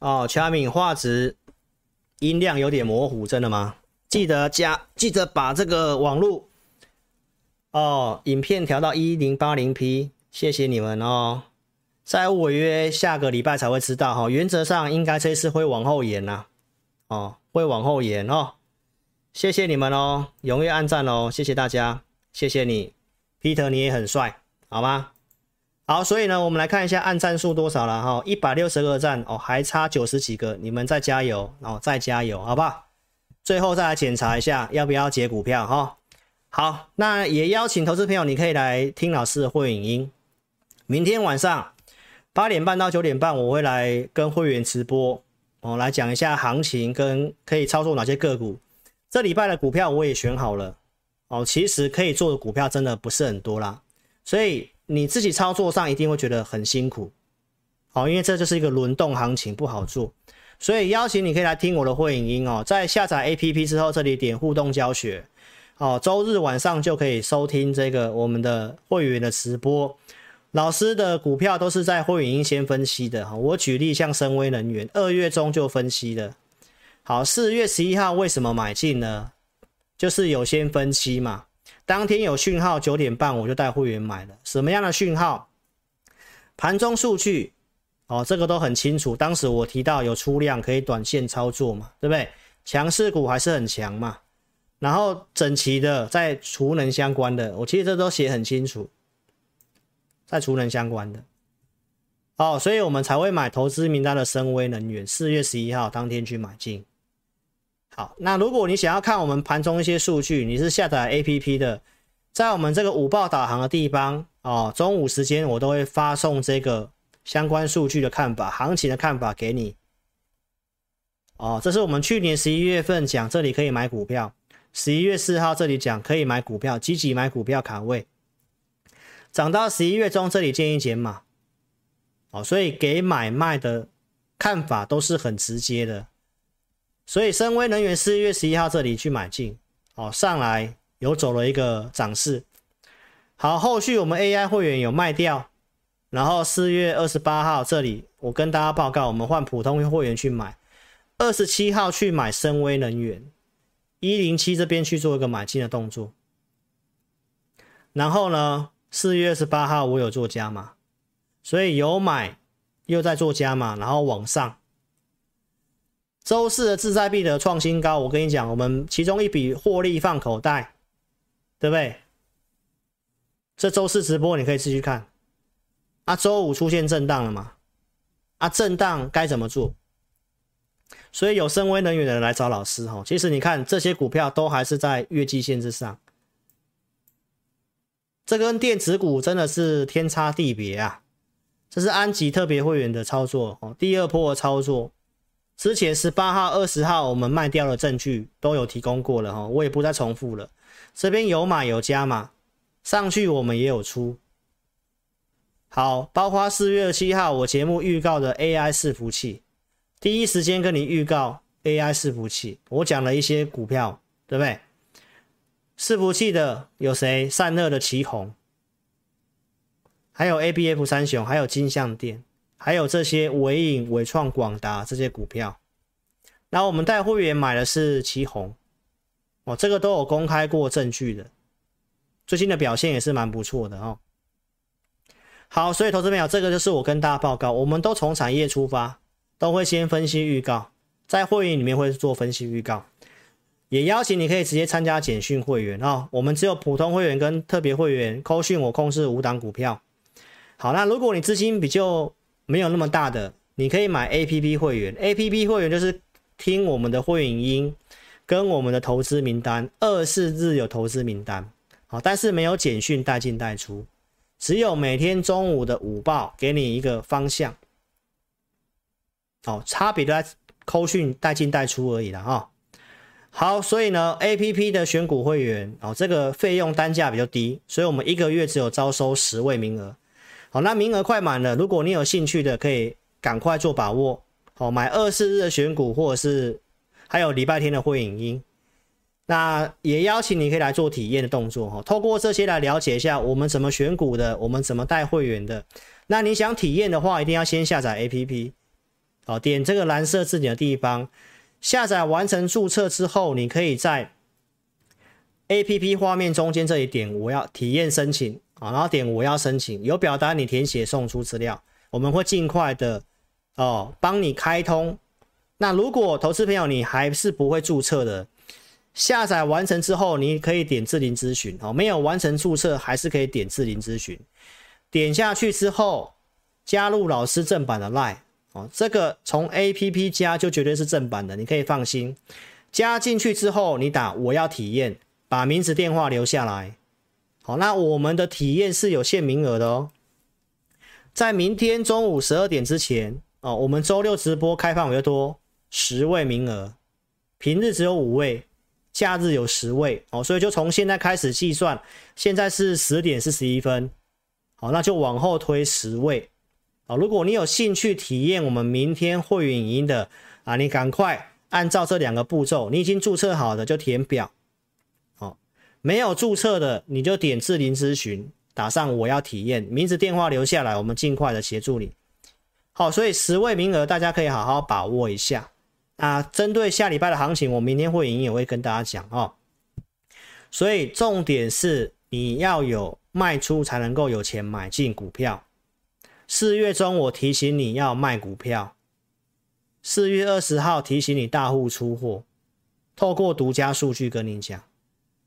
哦，Charming 画质音量有点模糊，真的吗？记得加，记得把这个网络哦，影片调到一零八零 P，谢谢你们哦。债务违约下个礼拜才会知道哈、哦，原则上应该这次会往后延呐、哦，会往后延哦。谢谢你们哦，踊跃按赞哦，谢谢大家，谢谢你，Peter 你也很帅，好吗？好，所以呢，我们来看一下按赞数多少了哈，一百六十个赞哦，还差九十几个，你们再加油哦，再加油，好不好？最后再来检查一下要不要解股票哈、好，那也邀请投资朋友，你可以来听老师的会影音，明天晚上。八点半到九点半，我会来跟会员直播哦，来讲一下行情跟可以操作哪些个股。这礼拜的股票我也选好了哦，其实可以做的股票真的不是很多啦，所以你自己操作上一定会觉得很辛苦哦，因为这就是一个轮动行情，不好做。所以邀请你可以来听我的会影音哦，在下载 APP 之后，这里点互动教学哦，周日晚上就可以收听这个我们的会员的直播。老师的股票都是在会影音先分析的哈，我举例像深威能源，二月中就分析的。好，四月十一号为什么买进呢？就是有先分析嘛，当天有讯号，九点半我就带会员买了。什么样的讯号？盘中数据哦，这个都很清楚。当时我提到有出量可以短线操作嘛，对不对？强势股还是很强嘛。然后整齐的在储能相关的，我其实这都写很清楚。在储能相关的，哦，所以我们才会买投资名单的深威能源，四月十一号当天去买进。好，那如果你想要看我们盘中一些数据，你是下载 APP 的，在我们这个午报导航的地方，哦，中午时间我都会发送这个相关数据的看法、行情的看法给你。哦，这是我们去年十一月份讲这里可以买股票，十一月四号这里讲可以买股票，积极买股票卡位。涨到十一月中，这里建议减码，哦，所以给买卖的看法都是很直接的。所以深威能源四月十一号这里去买进，哦，上来有走了一个涨势。好，后续我们 AI 会员有卖掉，然后四月二十八号这里我跟大家报告，我们换普通会员去买，二十七号去买深威能源，一零七这边去做一个买进的动作，然后呢？四月二十八号，我有做加码，所以有买又在做加码，然后往上。周四的志在必得创新高，我跟你讲，我们其中一笔获利放口袋，对不对？这周四直播你可以继续看。啊，周五出现震荡了嘛？啊，震荡该怎么做？所以有深威能源的人来找老师哈。其实你看这些股票都还是在月季线之上。这跟电子股真的是天差地别啊！这是安吉特别会员的操作哦，第二波的操作，之前十八号、二十号我们卖掉的证据都有提供过了哈，我也不再重复了。这边有买有加码，上去我们也有出。好，包括四月七号我节目预告的 AI 伺服器，第一时间跟你预告 AI 伺服器，我讲了一些股票，对不对？伺服器的有谁？散热的奇宏，还有 ABF 三雄，还有金像电，还有这些纬颖、纬创、广达这些股票。那我们带会员买的是奇宏，哦，这个都有公开过证据的，最近的表现也是蛮不错的哦。好，所以投资朋友，这个就是我跟大家报告，我们都从产业出发，都会先分析预告，在会议里面会做分析预告。也邀请你可以直接参加简讯会员哦，我们只有普通会员跟特别会员，扣讯我控制五档股票。好，那如果你资金比较没有那么大的，你可以买 APP 会员。APP 会员就是听我们的会员音，跟我们的投资名单，二四日有投资名单。好，但是没有简讯带进带出，只有每天中午的午报给你一个方向。哦，差别都在扣讯带进带出而已了哈。好，所以呢，APP 的选股会员哦，这个费用单价比较低，所以我们一个月只有招收十位名额。好，那名额快满了，如果你有兴趣的，可以赶快做把握。好，买二四日的选股，或者是还有礼拜天的会影音。那也邀请你可以来做体验的动作哈，透过这些来了解一下我们怎么选股的，我们怎么带会员的。那你想体验的话，一定要先下载 APP。好，点这个蓝色字典的地方。下载完成注册之后，你可以在 APP 画面中间这里点我要体验申请啊，然后点我要申请，有表单你填写送出资料，我们会尽快的哦帮你开通。那如果投资朋友你还是不会注册的，下载完成之后你可以点智霖咨询哦，没有完成注册还是可以点智霖咨询，点下去之后加入老师正版的 LINE 哦，这个从 APP 加就绝对是正版的，你可以放心。加进去之后你打我要体验。把名字电话留下来，好，那我们的体验是有限名额的哦，在明天中午十二点之前哦，我们周六直播开放比较多，十位名额，平日只有五位，假日有十位哦，所以就从现在开始计算，现在是十点四十一分，好，那就往后推十位，啊，如果你有兴趣体验我们明天会员营的啊，你赶快按照这两个步骤，你已经注册好的就填表。哦没有注册的，你就点智霖咨询，打上我要体验，名字电话留下来，我们尽快的协助你。好，所以十位名额，大家可以好好把握一下。啊，针对下礼拜的行情，我明天会员也会跟大家讲哦。所以重点是你要有卖出才能够有钱买进股票。四月中我提醒你要卖股票，四月二十号提醒你大户出货，透过独家数据跟你讲。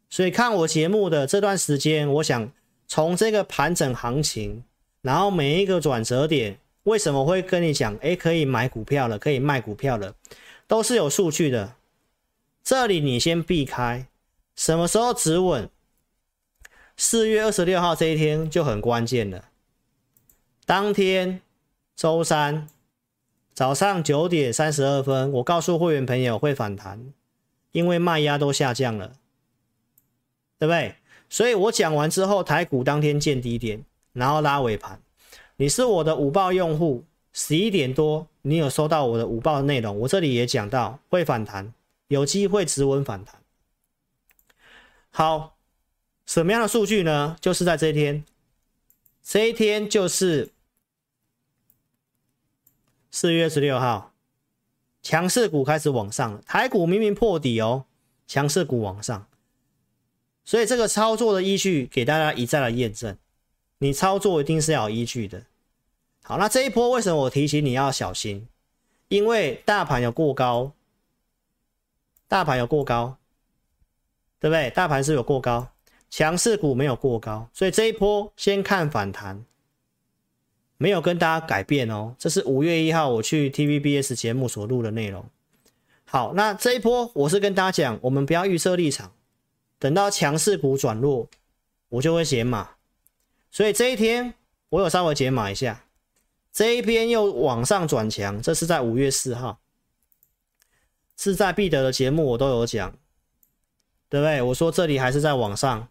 所以看我节目的这段时间，我想从这个盘整行情，然后每一个转折点，为什么会跟你讲？诶，可以买股票了，可以卖股票了，都是有数据的。这里你先避开，什么时候止稳？四月二十六号这一天就很关键了。当天周三早上九点三十二分，我告诉会员朋友会反弹，因为卖压都下降了。对不对？所以我讲完之后，台股当天见低点，然后拉尾盘。你是我的午报用户，十一点多你有收到我的午报的内容，我这里也讲到会反弹，有机会止稳反弹。好，什么样的数据呢？就是在这一天，这一天就是四月十六号，强势股开始往上了，台股明明破底哦，强势股往上。所以这个操作的依据给大家一再的验证，你操作一定是要有依据的。好，那这一波为什么我提醒你要小心？因为大盘有过高，大盘有过高，对不对？大盘是有过高，强势股没有过高，所以这一波先看反弹，没有跟大家改变哦。这是五月一号我去 TVBS 节目所录的内容。好，那这一波我是跟大家讲，我们不要预设立场。等到强势股转弱，我就会解码。所以这一天我有稍微解码一下，这一边又往上转强，这是在五月四号，是在必得的节目我都有讲，对不对？我说这里还是在往上，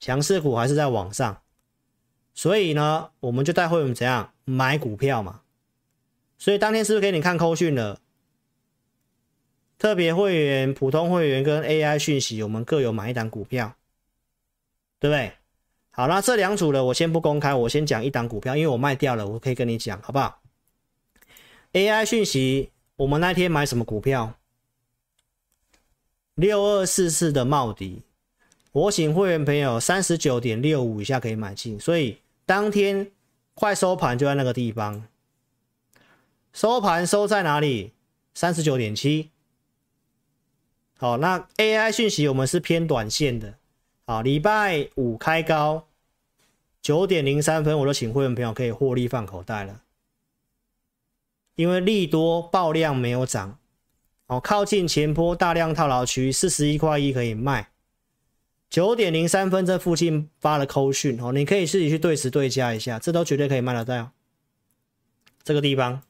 强势股还是在往上，所以呢，我们就带会员怎样买股票嘛。所以当天是不是给你看扣讯了？特别会员、普通会员跟 AI 讯息，我们各有买一档股票，对不对？好，那这两组的我先不公开，我先讲一档股票，因为我卖掉了，我可以跟你讲，好不好？AI 讯息，我们那天买什么股票？六二四四的茂迪，我请会员朋友三十九点六五以下可以买进，所以当天快收盘就在那个地方，收盘收在哪里？三十九点七。好，那 AI 讯息我们是偏短线的。好，礼拜五开高九点零三分，我就请会员朋友可以获利放口袋了。因为利多爆量没有涨，好，靠近前坡大量套牢区四十一块一可以卖。九点零三分这附近发了扣讯，哦，你可以自己去对时对加一下，这都绝对可以卖得到。这个地方。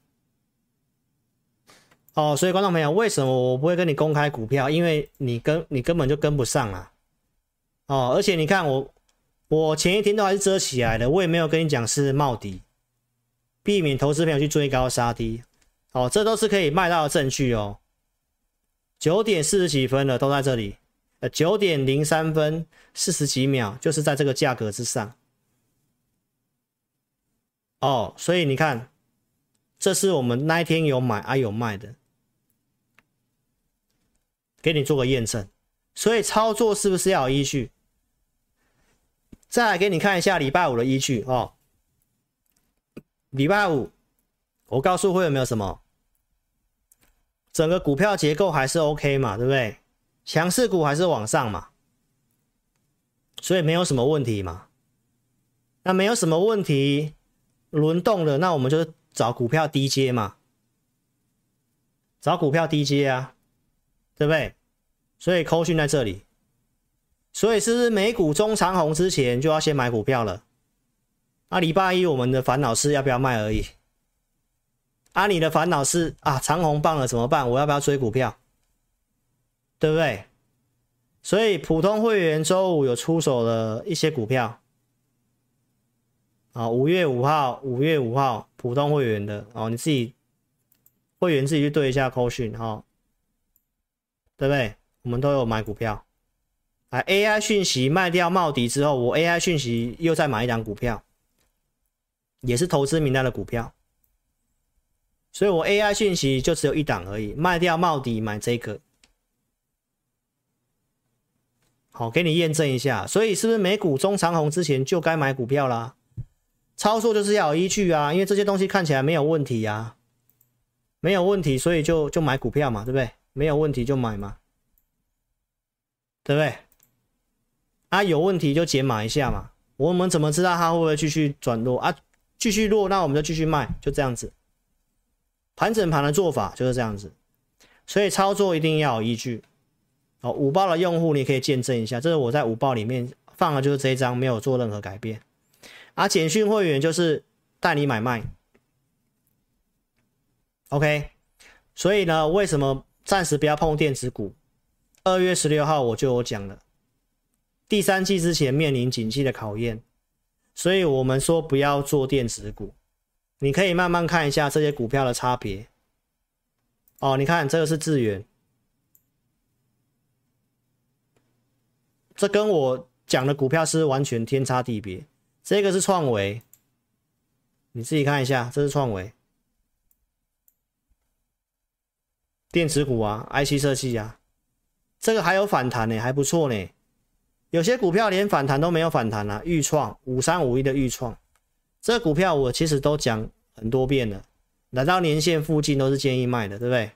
哦，所以观众朋友，为什么我不会跟你公开股票？因为你跟你根本就跟不上啊！哦，而且你看我，我前一天都还是遮起来的，我也没有跟你讲是冒底，避免投资朋友去追高杀低。哦，这都是可以卖到的证据哦。九点四十几分了，都在这里。呃，九点零三分四十几秒，就是在这个价格之上。哦，所以你看，这是我们那一天有买啊有卖的。给你做个验证，所以操作是不是要有依据？再来给你看一下礼拜五的依据哦。礼拜五，我告诉会有没有什么？整个股票结构还是 OK 嘛，对不对？强势股还是往上嘛，所以没有什么问题嘛。那没有什么问题，轮动了，那我们就找股票低阶嘛，找股票低阶啊，对不对？所以扣讯在这里，所以是美股中长红之前就要先买股票了？啊，礼拜一我们的烦恼是要不要卖而已。啊，你的烦恼是啊，长红棒了怎么办？我要不要追股票？对不对？所以普通会员周五有出手的一些股票。啊，五月五号，五月五号，普通会员的哦，你自己会员自己去对一下扣讯哈，对不对？我们都有买股票，啊，AI 讯息卖掉茂迪之后，我 AI 讯息又再买一档股票，也是投资名单的股票，所以我 AI 讯息就只有一档而已，卖掉茂迪买这个，好，给你验证一下，所以是不是美股中长红之前就该买股票啦？操作就是要有依据啊，因为这些东西看起来没有问题呀、没有问题，所以就就买股票嘛，对不对？没有问题就买嘛，对不对？啊，有问题就解码一下嘛。我们怎么知道它会不会继续转弱啊？继续弱，那我们就继续卖，就这样子。盘整盘的做法就是这样子，所以操作一定要有依据。哦，五报的用户你可以见证一下，这是我在五报里面放的就是这一张，没有做任何改变。啊，简讯会员就是带你买卖，OK。所以呢，为什么暂时不要碰电子股？二月十六号我就有讲了，第三季之前面临景气的考验，所以我们说不要做电子股。你可以慢慢看一下这些股票的差别。哦，你看这个是智原，这跟我讲的股票是完全天差地别。这个是创维，你自己看一下，这是创维，电子股啊，IC 设计啊，这个还有反弹呢，还不错呢。有些股票连反弹都没有反弹啊，钰创五三五一的钰创，这股票我其实都讲很多遍了，来到年线附近都是建议卖的，对不对？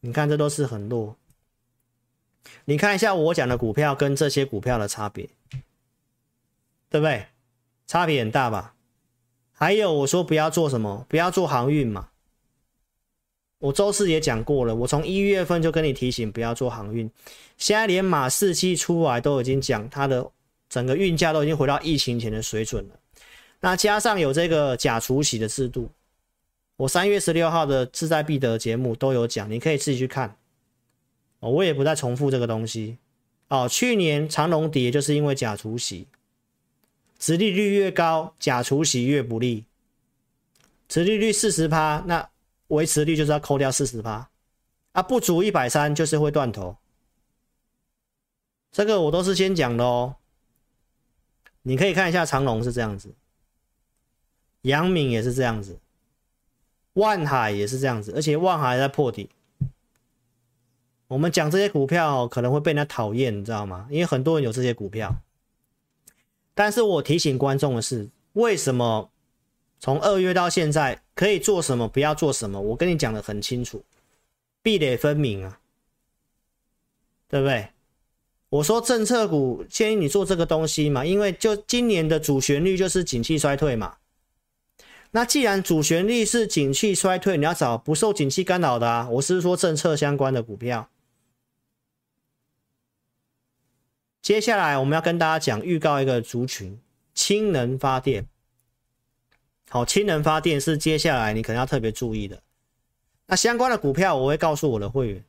你看这都是很弱，你看一下我讲的股票跟这些股票的差别，对不对？差别很大吧？还有我说不要做什么，不要做航运嘛。我周四也讲过了，我从一月份就跟你提醒不要做航运。现在连马士基出来都已经讲它的整个运价都已经回到疫情前的水准了。那加上有这个假除息的制度，我三月十六号的志在必得节目都有讲，你可以自己去看。我也不再重复这个东西。哦，去年长荣跌就是因为假除息。殖利率越高，假除息越不利。殖利率四十趴，那维持率就是要扣掉四十趴，啊，不足一百三就是会断头。这个我都是先讲的哦。你可以看一下长荣是这样子，阳明也是这样子，万海也是这样子，而且万海还在破底。我们讲这些股票可能会被人家讨厌，你知道吗？因为很多人有这些股票。但是我提醒观众的是，为什么从二月到现在可以做什么，不要做什么？我跟你讲得很清楚，壁垒分明啊，对不对？我说政策股建议你做这个东西嘛，因为就今年的主旋律就是景气衰退嘛。那既然主旋律是景气衰退，你要找不受景气干扰的啊。我是说政策相关的股票。接下来我们要跟大家讲预告一个族群，氢能发电。好，氢能发电是接下来你可能要特别注意的。那相关的股票我会告诉我的会员。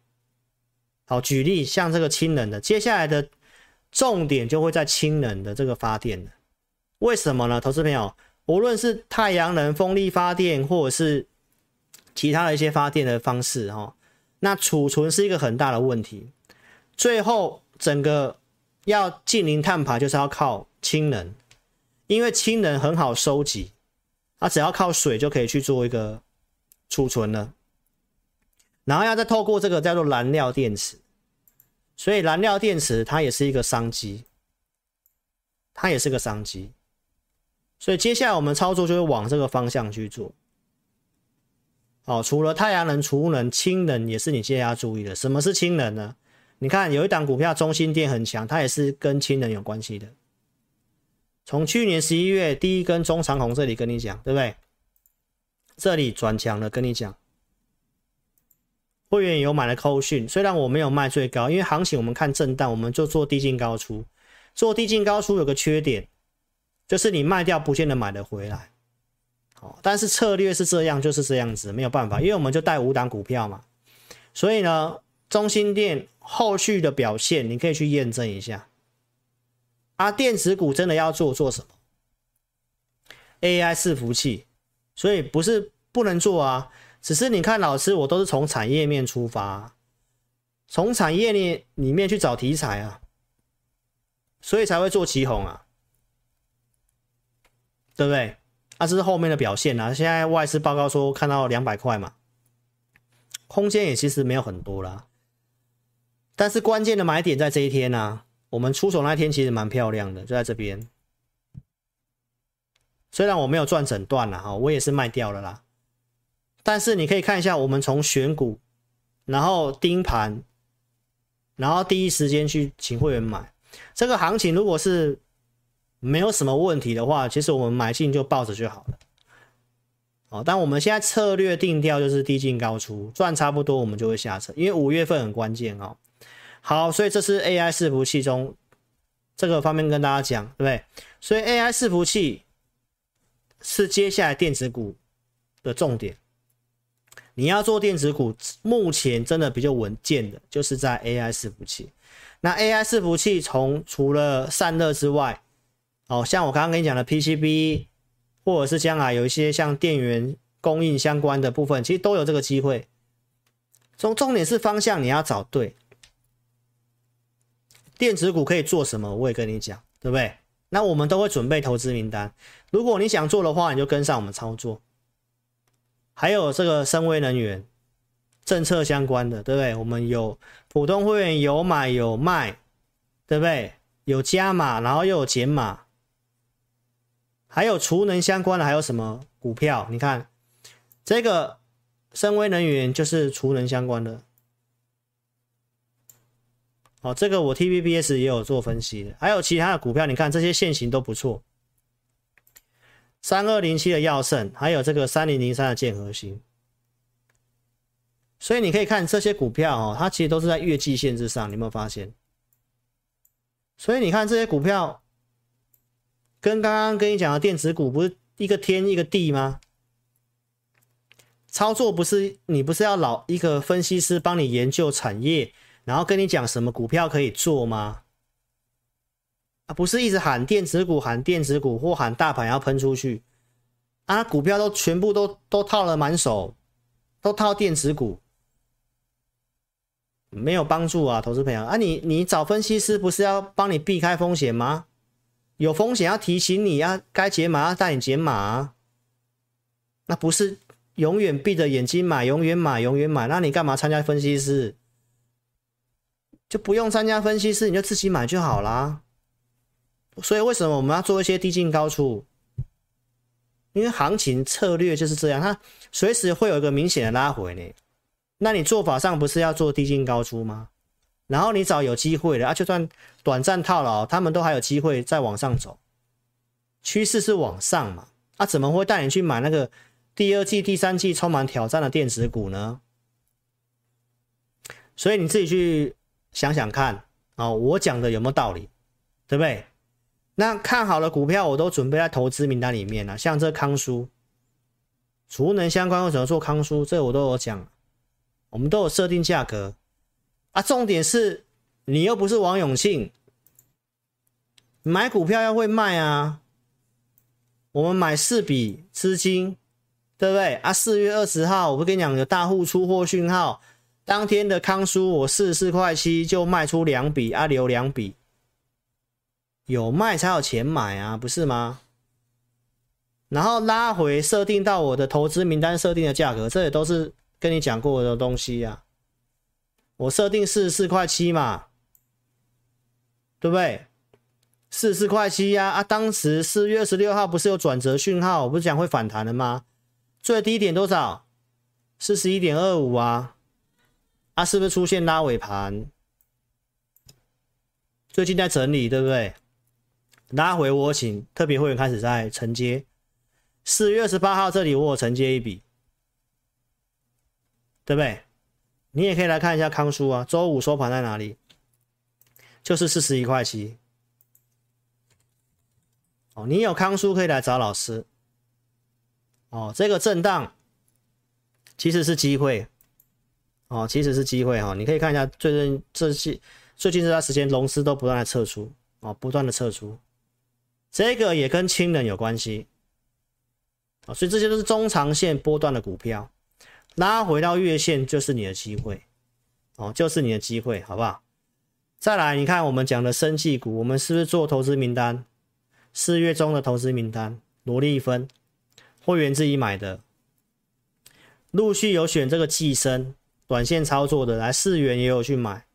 好，举例像这个氢能的，接下来的重点就会在氢能的这个发电了。为什么呢？投资朋友，无论是太阳能、风力发电，或者是其他的一些发电的方式，哈，那储存是一个很大的问题。最后整个。要净零碳排，就是要靠氢能，因为氢能很好收集，它只要靠水就可以去做一个储存了，然后要再透过这个叫做燃料电池，所以燃料电池它也是一个商机，它也是个商机。所以接下来我们操作就会往这个方向去做。哦，除了太阳能、储物能、氢能也是你接下来要注意的。什么是氢能呢？你看有一档股票中心电很强，它也是跟氢能有关系的。从去年十一月第一根中长红这里跟你讲，对不对？这里转强了，跟你讲。会员有买了扣讯，虽然我没有卖最高，因为行情我们看震荡，我们就做低进高出。做低进高出有个缺点，就是你卖掉不见得买得回来。哦，但是策略是这样，就是这样子，没有办法，因为我们就带五档股票嘛，所以呢，中心店后续的表现你可以去验证一下。啊，电子股真的要做做什么？AI 伺服器，所以不是不能做啊，只是你看老师，我都是从产业面出发，从产业链里面去找题材啊，所以才会做奇鋐啊，对不对？那、啊、这是后面的表现啊！现在外资报告说看到两百块嘛，空间也其实没有很多啦。但是关键的买点在这一天呢、啊，我们出手那天其实蛮漂亮的，就在这边。虽然我没有赚整段了哈，我也是卖掉了啦。但是你可以看一下，我们从选股，然后盯盘，然后第一时间去请会员买这个行情，如果是。没有什么问题的话，其实我们买进就抱着就好了。哦，但我们现在策略定调就是低进高出，赚差不多我们就会下车，因为五月份很关键哦。好，所以这是 AI 伺服器中这个方面跟大家讲，对不对？所以 AI 伺服器是接下来电子股的重点。你要做电子股，目前真的比较稳健的，就是在 AI 伺服器。那 AI 伺服器从除了散热之外，哦，像我刚刚跟你讲的 PCB，或者是将来有一些像电源供应相关的部分，其实都有这个机会。重重点是方向你要找对。电子股可以做什么？我也跟你讲，对不对？那我们都会准备投资名单。如果你想做的话，你就跟上我们操作。还有这个深威能源政策相关的，对不对？我们有普通会员有买有卖，对不对？有加码，然后又有减码。还有储能相关的，还有什么股票？你看这个深威能源就是储能相关的。哦，这个我 TVBS 也有做分析的。还有其他的股票，你看这些线型都不错。三二零七的耀盛，还有这个三零零三的建和兴。所以你可以看这些股票哦，它其实都是在月季线之上，你有没有发现？所以你看这些股票。跟刚刚跟你讲的电子股不是一个天一个地吗？操作不是你不是要老一个分析师帮你研究产业，然后跟你讲什么股票可以做吗？啊，不是一直喊电子股喊电子股或喊大盘要喷出去啊，股票都全部都都套了满手，都套电子股，没有帮助啊，投资朋友啊你，你找分析师不是要帮你避开风险吗？有风险要提醒你啊，该解码要带你解码啊，那不是永远闭着眼睛买，永远买，永远买，那你干嘛参加分析师？就不用参加分析师，你就自己买就好啦。所以为什么我们要做一些低进高出？因为行情策略就是这样，它随时会有一个明显的拉回呢。那你做法上不是要做低进高出吗？然后你找有机会的啊，就算短暂套牢，他们都还有机会再往上走。趋势是往上嘛？啊，怎么会带你去买那个第二季、第三季充满挑战的电子股呢？所以你自己去想想看啊，我讲的有没有道理？对不对？那看好的股票我都准备在投资名单里面了，像这康舒，储能相关为什么做康舒？这我都有讲，我们都有设定价格。啊，重点是你又不是王永庆，买股票要会卖啊。我们买四笔资金，对不对？啊，四月二十号，我不跟你讲有大户出货讯号，当天的康叔我四十四块七就卖出两笔，啊，留两笔，有卖才有钱买啊，不是吗？然后拉回设定到我的投资名单设定的价格，这也都是跟你讲过的东西啊。我设定四十四块七嘛，对不对？四十四块七呀！啊，当时四月二十六号不是有转折讯号，我不是讲会反弹的吗？最低点多少？四十一点二五啊！啊，是不是出现拉尾盘？最近在整理，对不对？拉回我请特别会员开始在承接。四月二十八号这里我有承接一笔，对不对？你也可以来看一下康叔啊，周五收盘在哪里？就是四十一块七。哦，你有康叔可以来找老师。哦，这个震荡其实是机会。哦，其实是机会哈。你可以看一下最近这些最近这段时间，龙狮都不断的撤出，哦，不断的撤出。这个也跟氢能有关系。啊，所以这些都是中长线波段的股票，拉回到月线就是你的机会。哦，就是你的机会，好不好？再来，你看我们讲的生技股，我们是不是做投资名单？四月中的投资名单，罗丽芬，会员自己买的，陆续有选这个寄生短线操作的，来四元也有去买，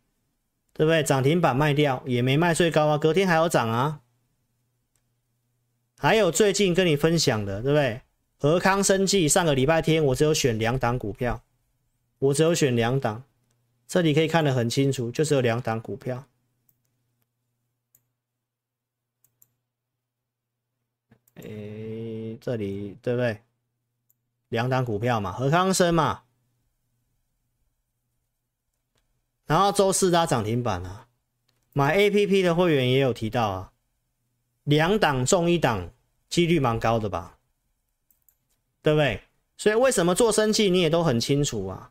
对不对？涨停板卖掉也没卖最高啊，隔天还有涨啊。还有最近跟你分享的，对不对？和康生技上个礼拜天我只有选两档股票，我只有选两档，这里可以看得很清楚，就是有两档股票。哎，这里对不对？两档股票嘛，和康生嘛，然后周四拉涨停板啊，买 APP 的会员也有提到啊，两档中一档，几率蛮高的吧？对不对？所以为什么做生技你也都很清楚啊？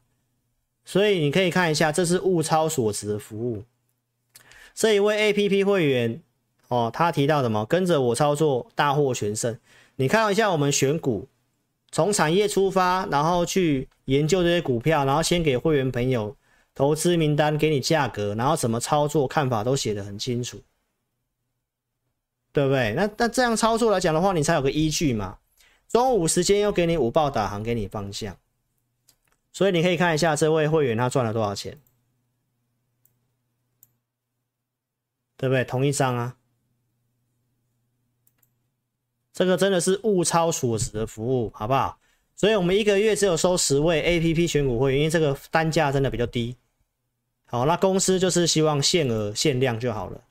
所以你可以看一下，这是物超所值的服务。这一位 APP 会员。哦，他提到什么？跟着我操作，大获全胜。你看一下我们选股，从产业出发，然后去研究这些股票，然后先给会员朋友投资名单，给你价格，然后怎么操作，看法都写得很清楚，对不对？那那这样操作来讲的话，你才有个依据嘛。中午时间又给你五报导航，给你方向，所以你可以看一下这位会员他赚了多少钱，对不对？同一张啊。这个真的是物超所值的服务，好不好？所以我们一个月只有收十位 APP 选股会员，因为这个单价真的比较低。好，那公司就是希望限额限量就好了。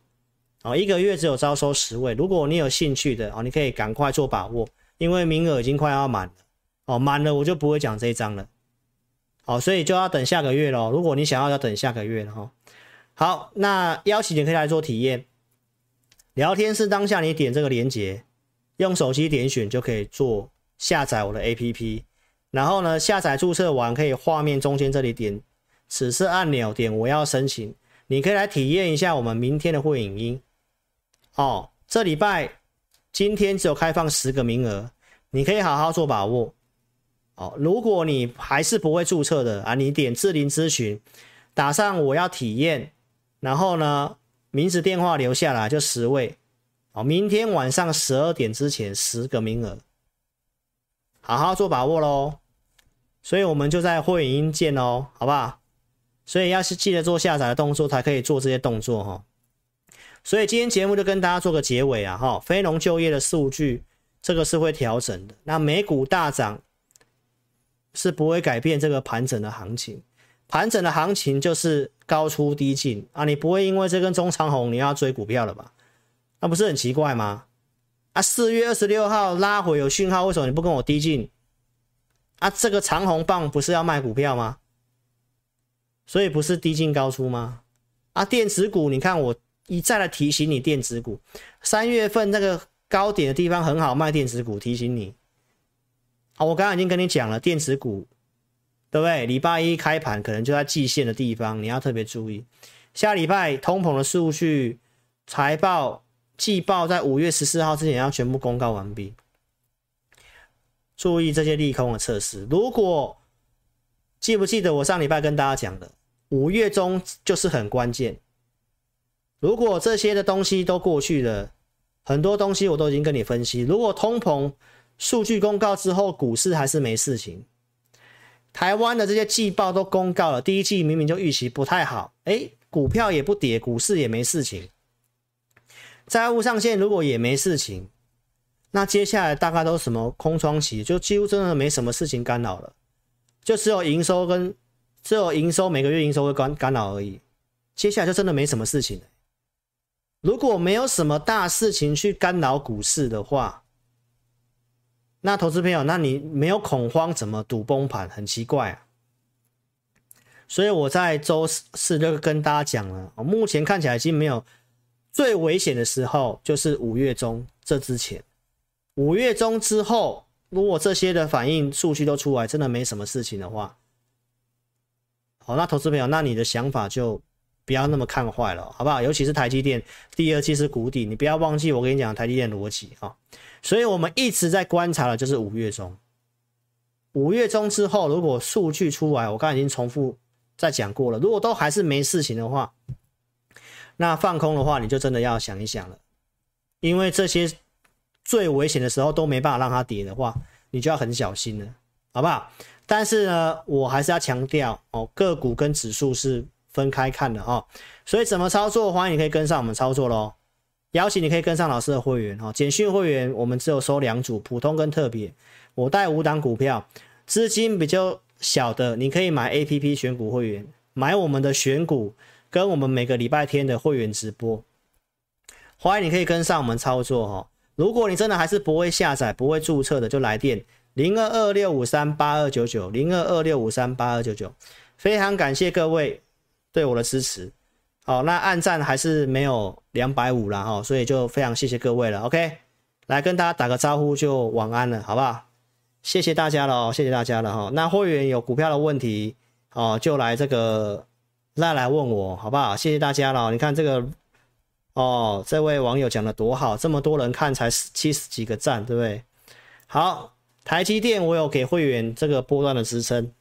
好，一个月只有招收十位，如果你有兴趣的，哦，你可以赶快做把握，因为名额已经快要满了。哦，满了我就不会讲这一张了。好，所以就要等下个月咯。如果你想要，要等下个月了哈。好，那邀请你可以来做体验，聊天室当下你点这个连接。用手机点选就可以做下载我的 APP，然后呢，下载注册完可以画面中间这里点此次按钮，点我要申请，你可以来体验一下我们明天的会影音。哦，这礼拜今天只有开放十个名额，你可以好好做把握。哦，如果你还是不会注册的啊，你点智霖咨询，打上我要体验，然后呢，名字电话留下来就十位。哦，明天晚上十二点之前十个名额，好好做把握喽。所以我们就在会影音见哦，好不好？所以要是记得做下载的动作，才可以做这些动作哈。所以今天节目就跟大家做个结尾啊哈。非农就业的数据，这个是会调整的。那美股大涨是不会改变这个盘整的行情，盘整的行情就是高出低进啊，你不会因为这根中长红你要追股票了吧？那不是很奇怪吗？啊，四月二十六号拉回有讯号，为什么你不跟我低进？啊，这个长红棒不是要卖股票吗？所以不是低进高出吗？啊，电子股，你看我一再来提醒你，电子股三月份那个高点的地方很好卖，电子股提醒你。好，我刚刚已经跟你讲了，电子股对不对？礼拜一开盘可能就在季线的地方，你要特别注意。下礼拜通膨的数据、财报。季报在五月十四号之前要全部公告完毕，注意这些利空的测试。如果记不记得我上礼拜跟大家讲的，五月中就是很关键。如果这些的东西都过去了，很多东西我都已经跟你分析。如果通膨数据公告之后，股市还是没事情，台湾的这些季报都公告了，第一季明明就预期不太好，诶，股票也不跌，股市也没事情。债务上限如果也没事情，那接下来大概都什么空窗期，就几乎真的没什么事情干扰了，就只有营收跟只有营收每个月营收会干干扰而已。接下来就真的没什么事情。如果没有什么大事情去干扰股市的话，那投资朋友，那你没有恐慌怎么赌崩盘？很奇怪啊。所以我在周四就跟大家讲了，目前看起来已经没有最危险的时候，就是五月中这之前，五月中之后，如果这些的反应数据都出来，真的没什么事情的话，好，那投资朋友，那你的想法就不要那么看坏了，好不好？尤其是台积电第二季是谷底，你不要忘记我跟你讲台积电逻辑啊。所以我们一直在观察的就是五月中，五月中之后，如果数据出来，我刚才已经重复。再讲过了，如果都还是没事情的话，那放空的话，你就真的要想一想了，因为这些最危险的时候都没办法让它跌的话，你就要很小心了，好不好？但是呢，我还是要强调哦，个股跟指数是分开看的哦，所以怎么操作，欢迎你可以跟上我们操作喽。邀请你可以跟上老师的会员哦，简讯会员我们只有收两组，普通跟特别，我带五档股票，资金比较。小的，你可以买 APP 选股会员，买我们的选股，跟我们每个礼拜天的会员直播。欢迎你可以跟上我们操作哈。如果你真的还是不会下载、不会注册的，就来电零二二六五三八二九九零二二六五三八二九九。非常感谢各位对我的支持。好，那按赞还是没有两百五了哈，所以就非常谢谢各位了。OK，来跟大家打个招呼就晚安了，好不好？谢谢大家了哦，谢谢大家了哈。那会员有股票的问题哦，就来这个再来问我，好不好？谢谢大家了。你看这个哦，这位网友讲的多好，这么多人看才七十几个赞，对不对？好，台积电我有给会员这个波段的支撑，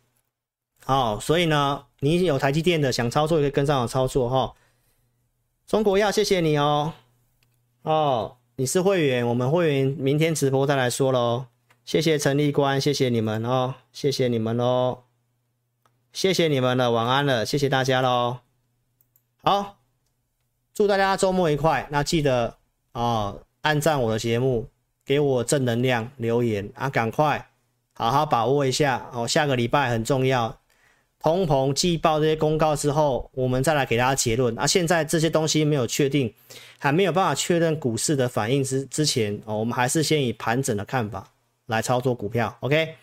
好，所以呢，你有台积电的想操作也可以跟上我操作哈。中国要，谢谢你哦。哦，你是会员，我们会员明天直播再来说喽。谢谢陈立官，谢谢你们哦，谢谢你们哦，谢谢你们了，晚安了，谢谢大家喽。好，祝大家周末愉快。那记得哦，按赞我的节目，给我正能量留言啊，赶快好好把握一下哦。下个礼拜很重要，通膨季报这些公告之后，我们再来给大家结论啊。现在这些东西没有确定，还没有办法确认股市的反应之之前哦，我们还是先以盘整的看法。来操作股票，OK，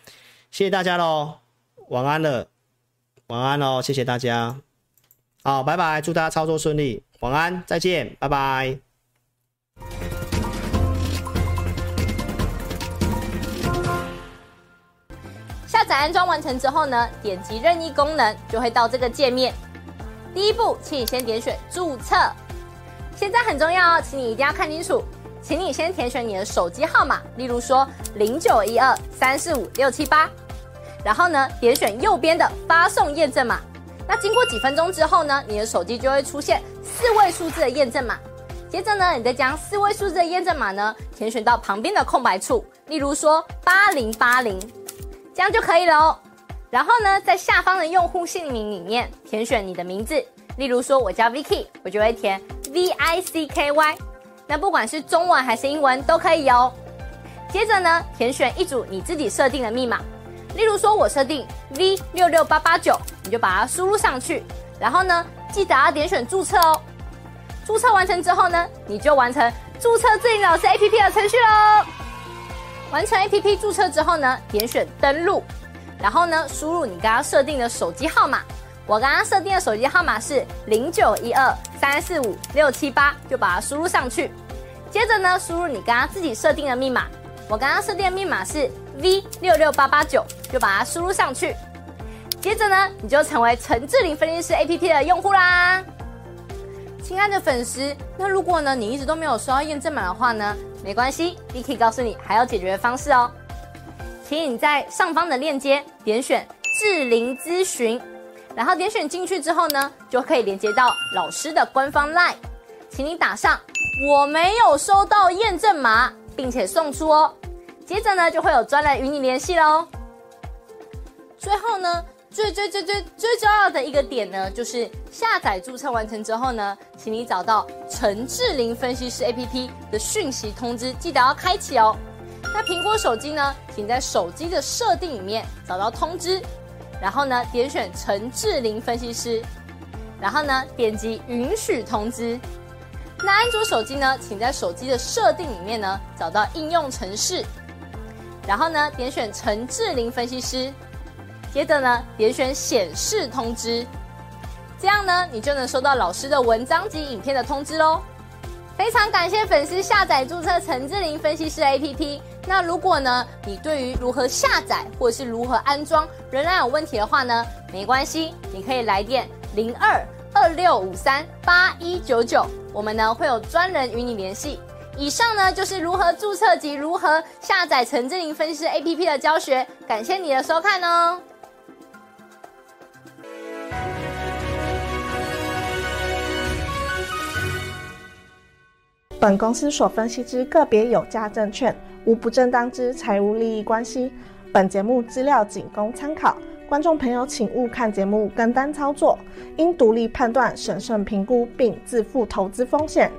谢谢大家喽，晚安了，晚安喽，谢谢大家，好，拜拜，祝大家操作顺利，晚安，再见，拜拜。下载安装完成之后呢，点击任意功能就会到这个界面。第一步，请你先点选注册，现在很重要哦，请你一定要看清楚。请你先填选你的手机号码，例如说零九一二三四五六七八，然后呢，点选右边的发送验证码。那经过几分钟之后呢，你的手机就会出现四位数字的验证码。接着呢，你再将四位数字的验证码呢填选到旁边的空白处，例如说八零八零，这样就可以了哦。然后呢，在下方的用户姓名里面填选你的名字，例如说我叫 Vicky，我就会填 V I C K Y。那不管是中文还是英文都可以哦。接着呢，填选一组你自己设定的密码，例如说我设定 V 六六八八九，你就把它输入上去。然后呢，记得要点选注册哦。注册完成之后呢，你就完成注册智霖老师 APP 的程序喽。完成 APP 注册之后呢，点选登录，然后呢，输入你刚刚设定的手机号码。我刚刚设定的手机号码是零九一二三四五六七八，就把它输入上去。接着呢，输入你刚刚自己设定的密码。我刚刚设定的密码是 V 六六八八九，就把它输入上去。接着呢，你就成为陈智霖分析师 APP 的用户啦。亲爱的粉丝，那如果呢你一直都没有收到验证码的话呢，没关系，Vicky 告诉你还有解决的方式哦。请你在上方的链接点选智霖咨询。然后点选进去之后呢，就可以连接到老师的官方 LINE，请你打上我没有收到验证码，并且送出哦。接着呢，就会有专人与你联系喽。最后呢，最最最最最重要的一个点呢，就是下载注册完成之后呢，请你找到陈志玲分析师 APP 的讯息通知，记得要开启哦。那苹果手机呢，请在手机的设定里面找到通知，然后呢点选陈志玲分析师，然后呢点击允许通知。那安卓手机呢，请在手机的设定里面呢找到应用程式。然后呢，点选陈志玲分析师，接着呢，点选显示通知，这样呢，你就能收到老师的文章及影片的通知喽。非常感谢粉丝下载注册陈志玲分析师 APP。那如果呢，你对于如何下载或者是如何安装仍然有问题的话呢，没关系，你可以来电零二二六五三八一九九，我们呢会有专人与你联系。以上呢就是如何注册及如何下载陈志玲分析师 APP 的教学，感谢你的收看哦。本公司所分析之个别有价证券，无不正当之财务利益关系。本节目资料仅供参考，观众朋友请勿看节目跟单操作，应独立判断、审慎评估并自负投资风险。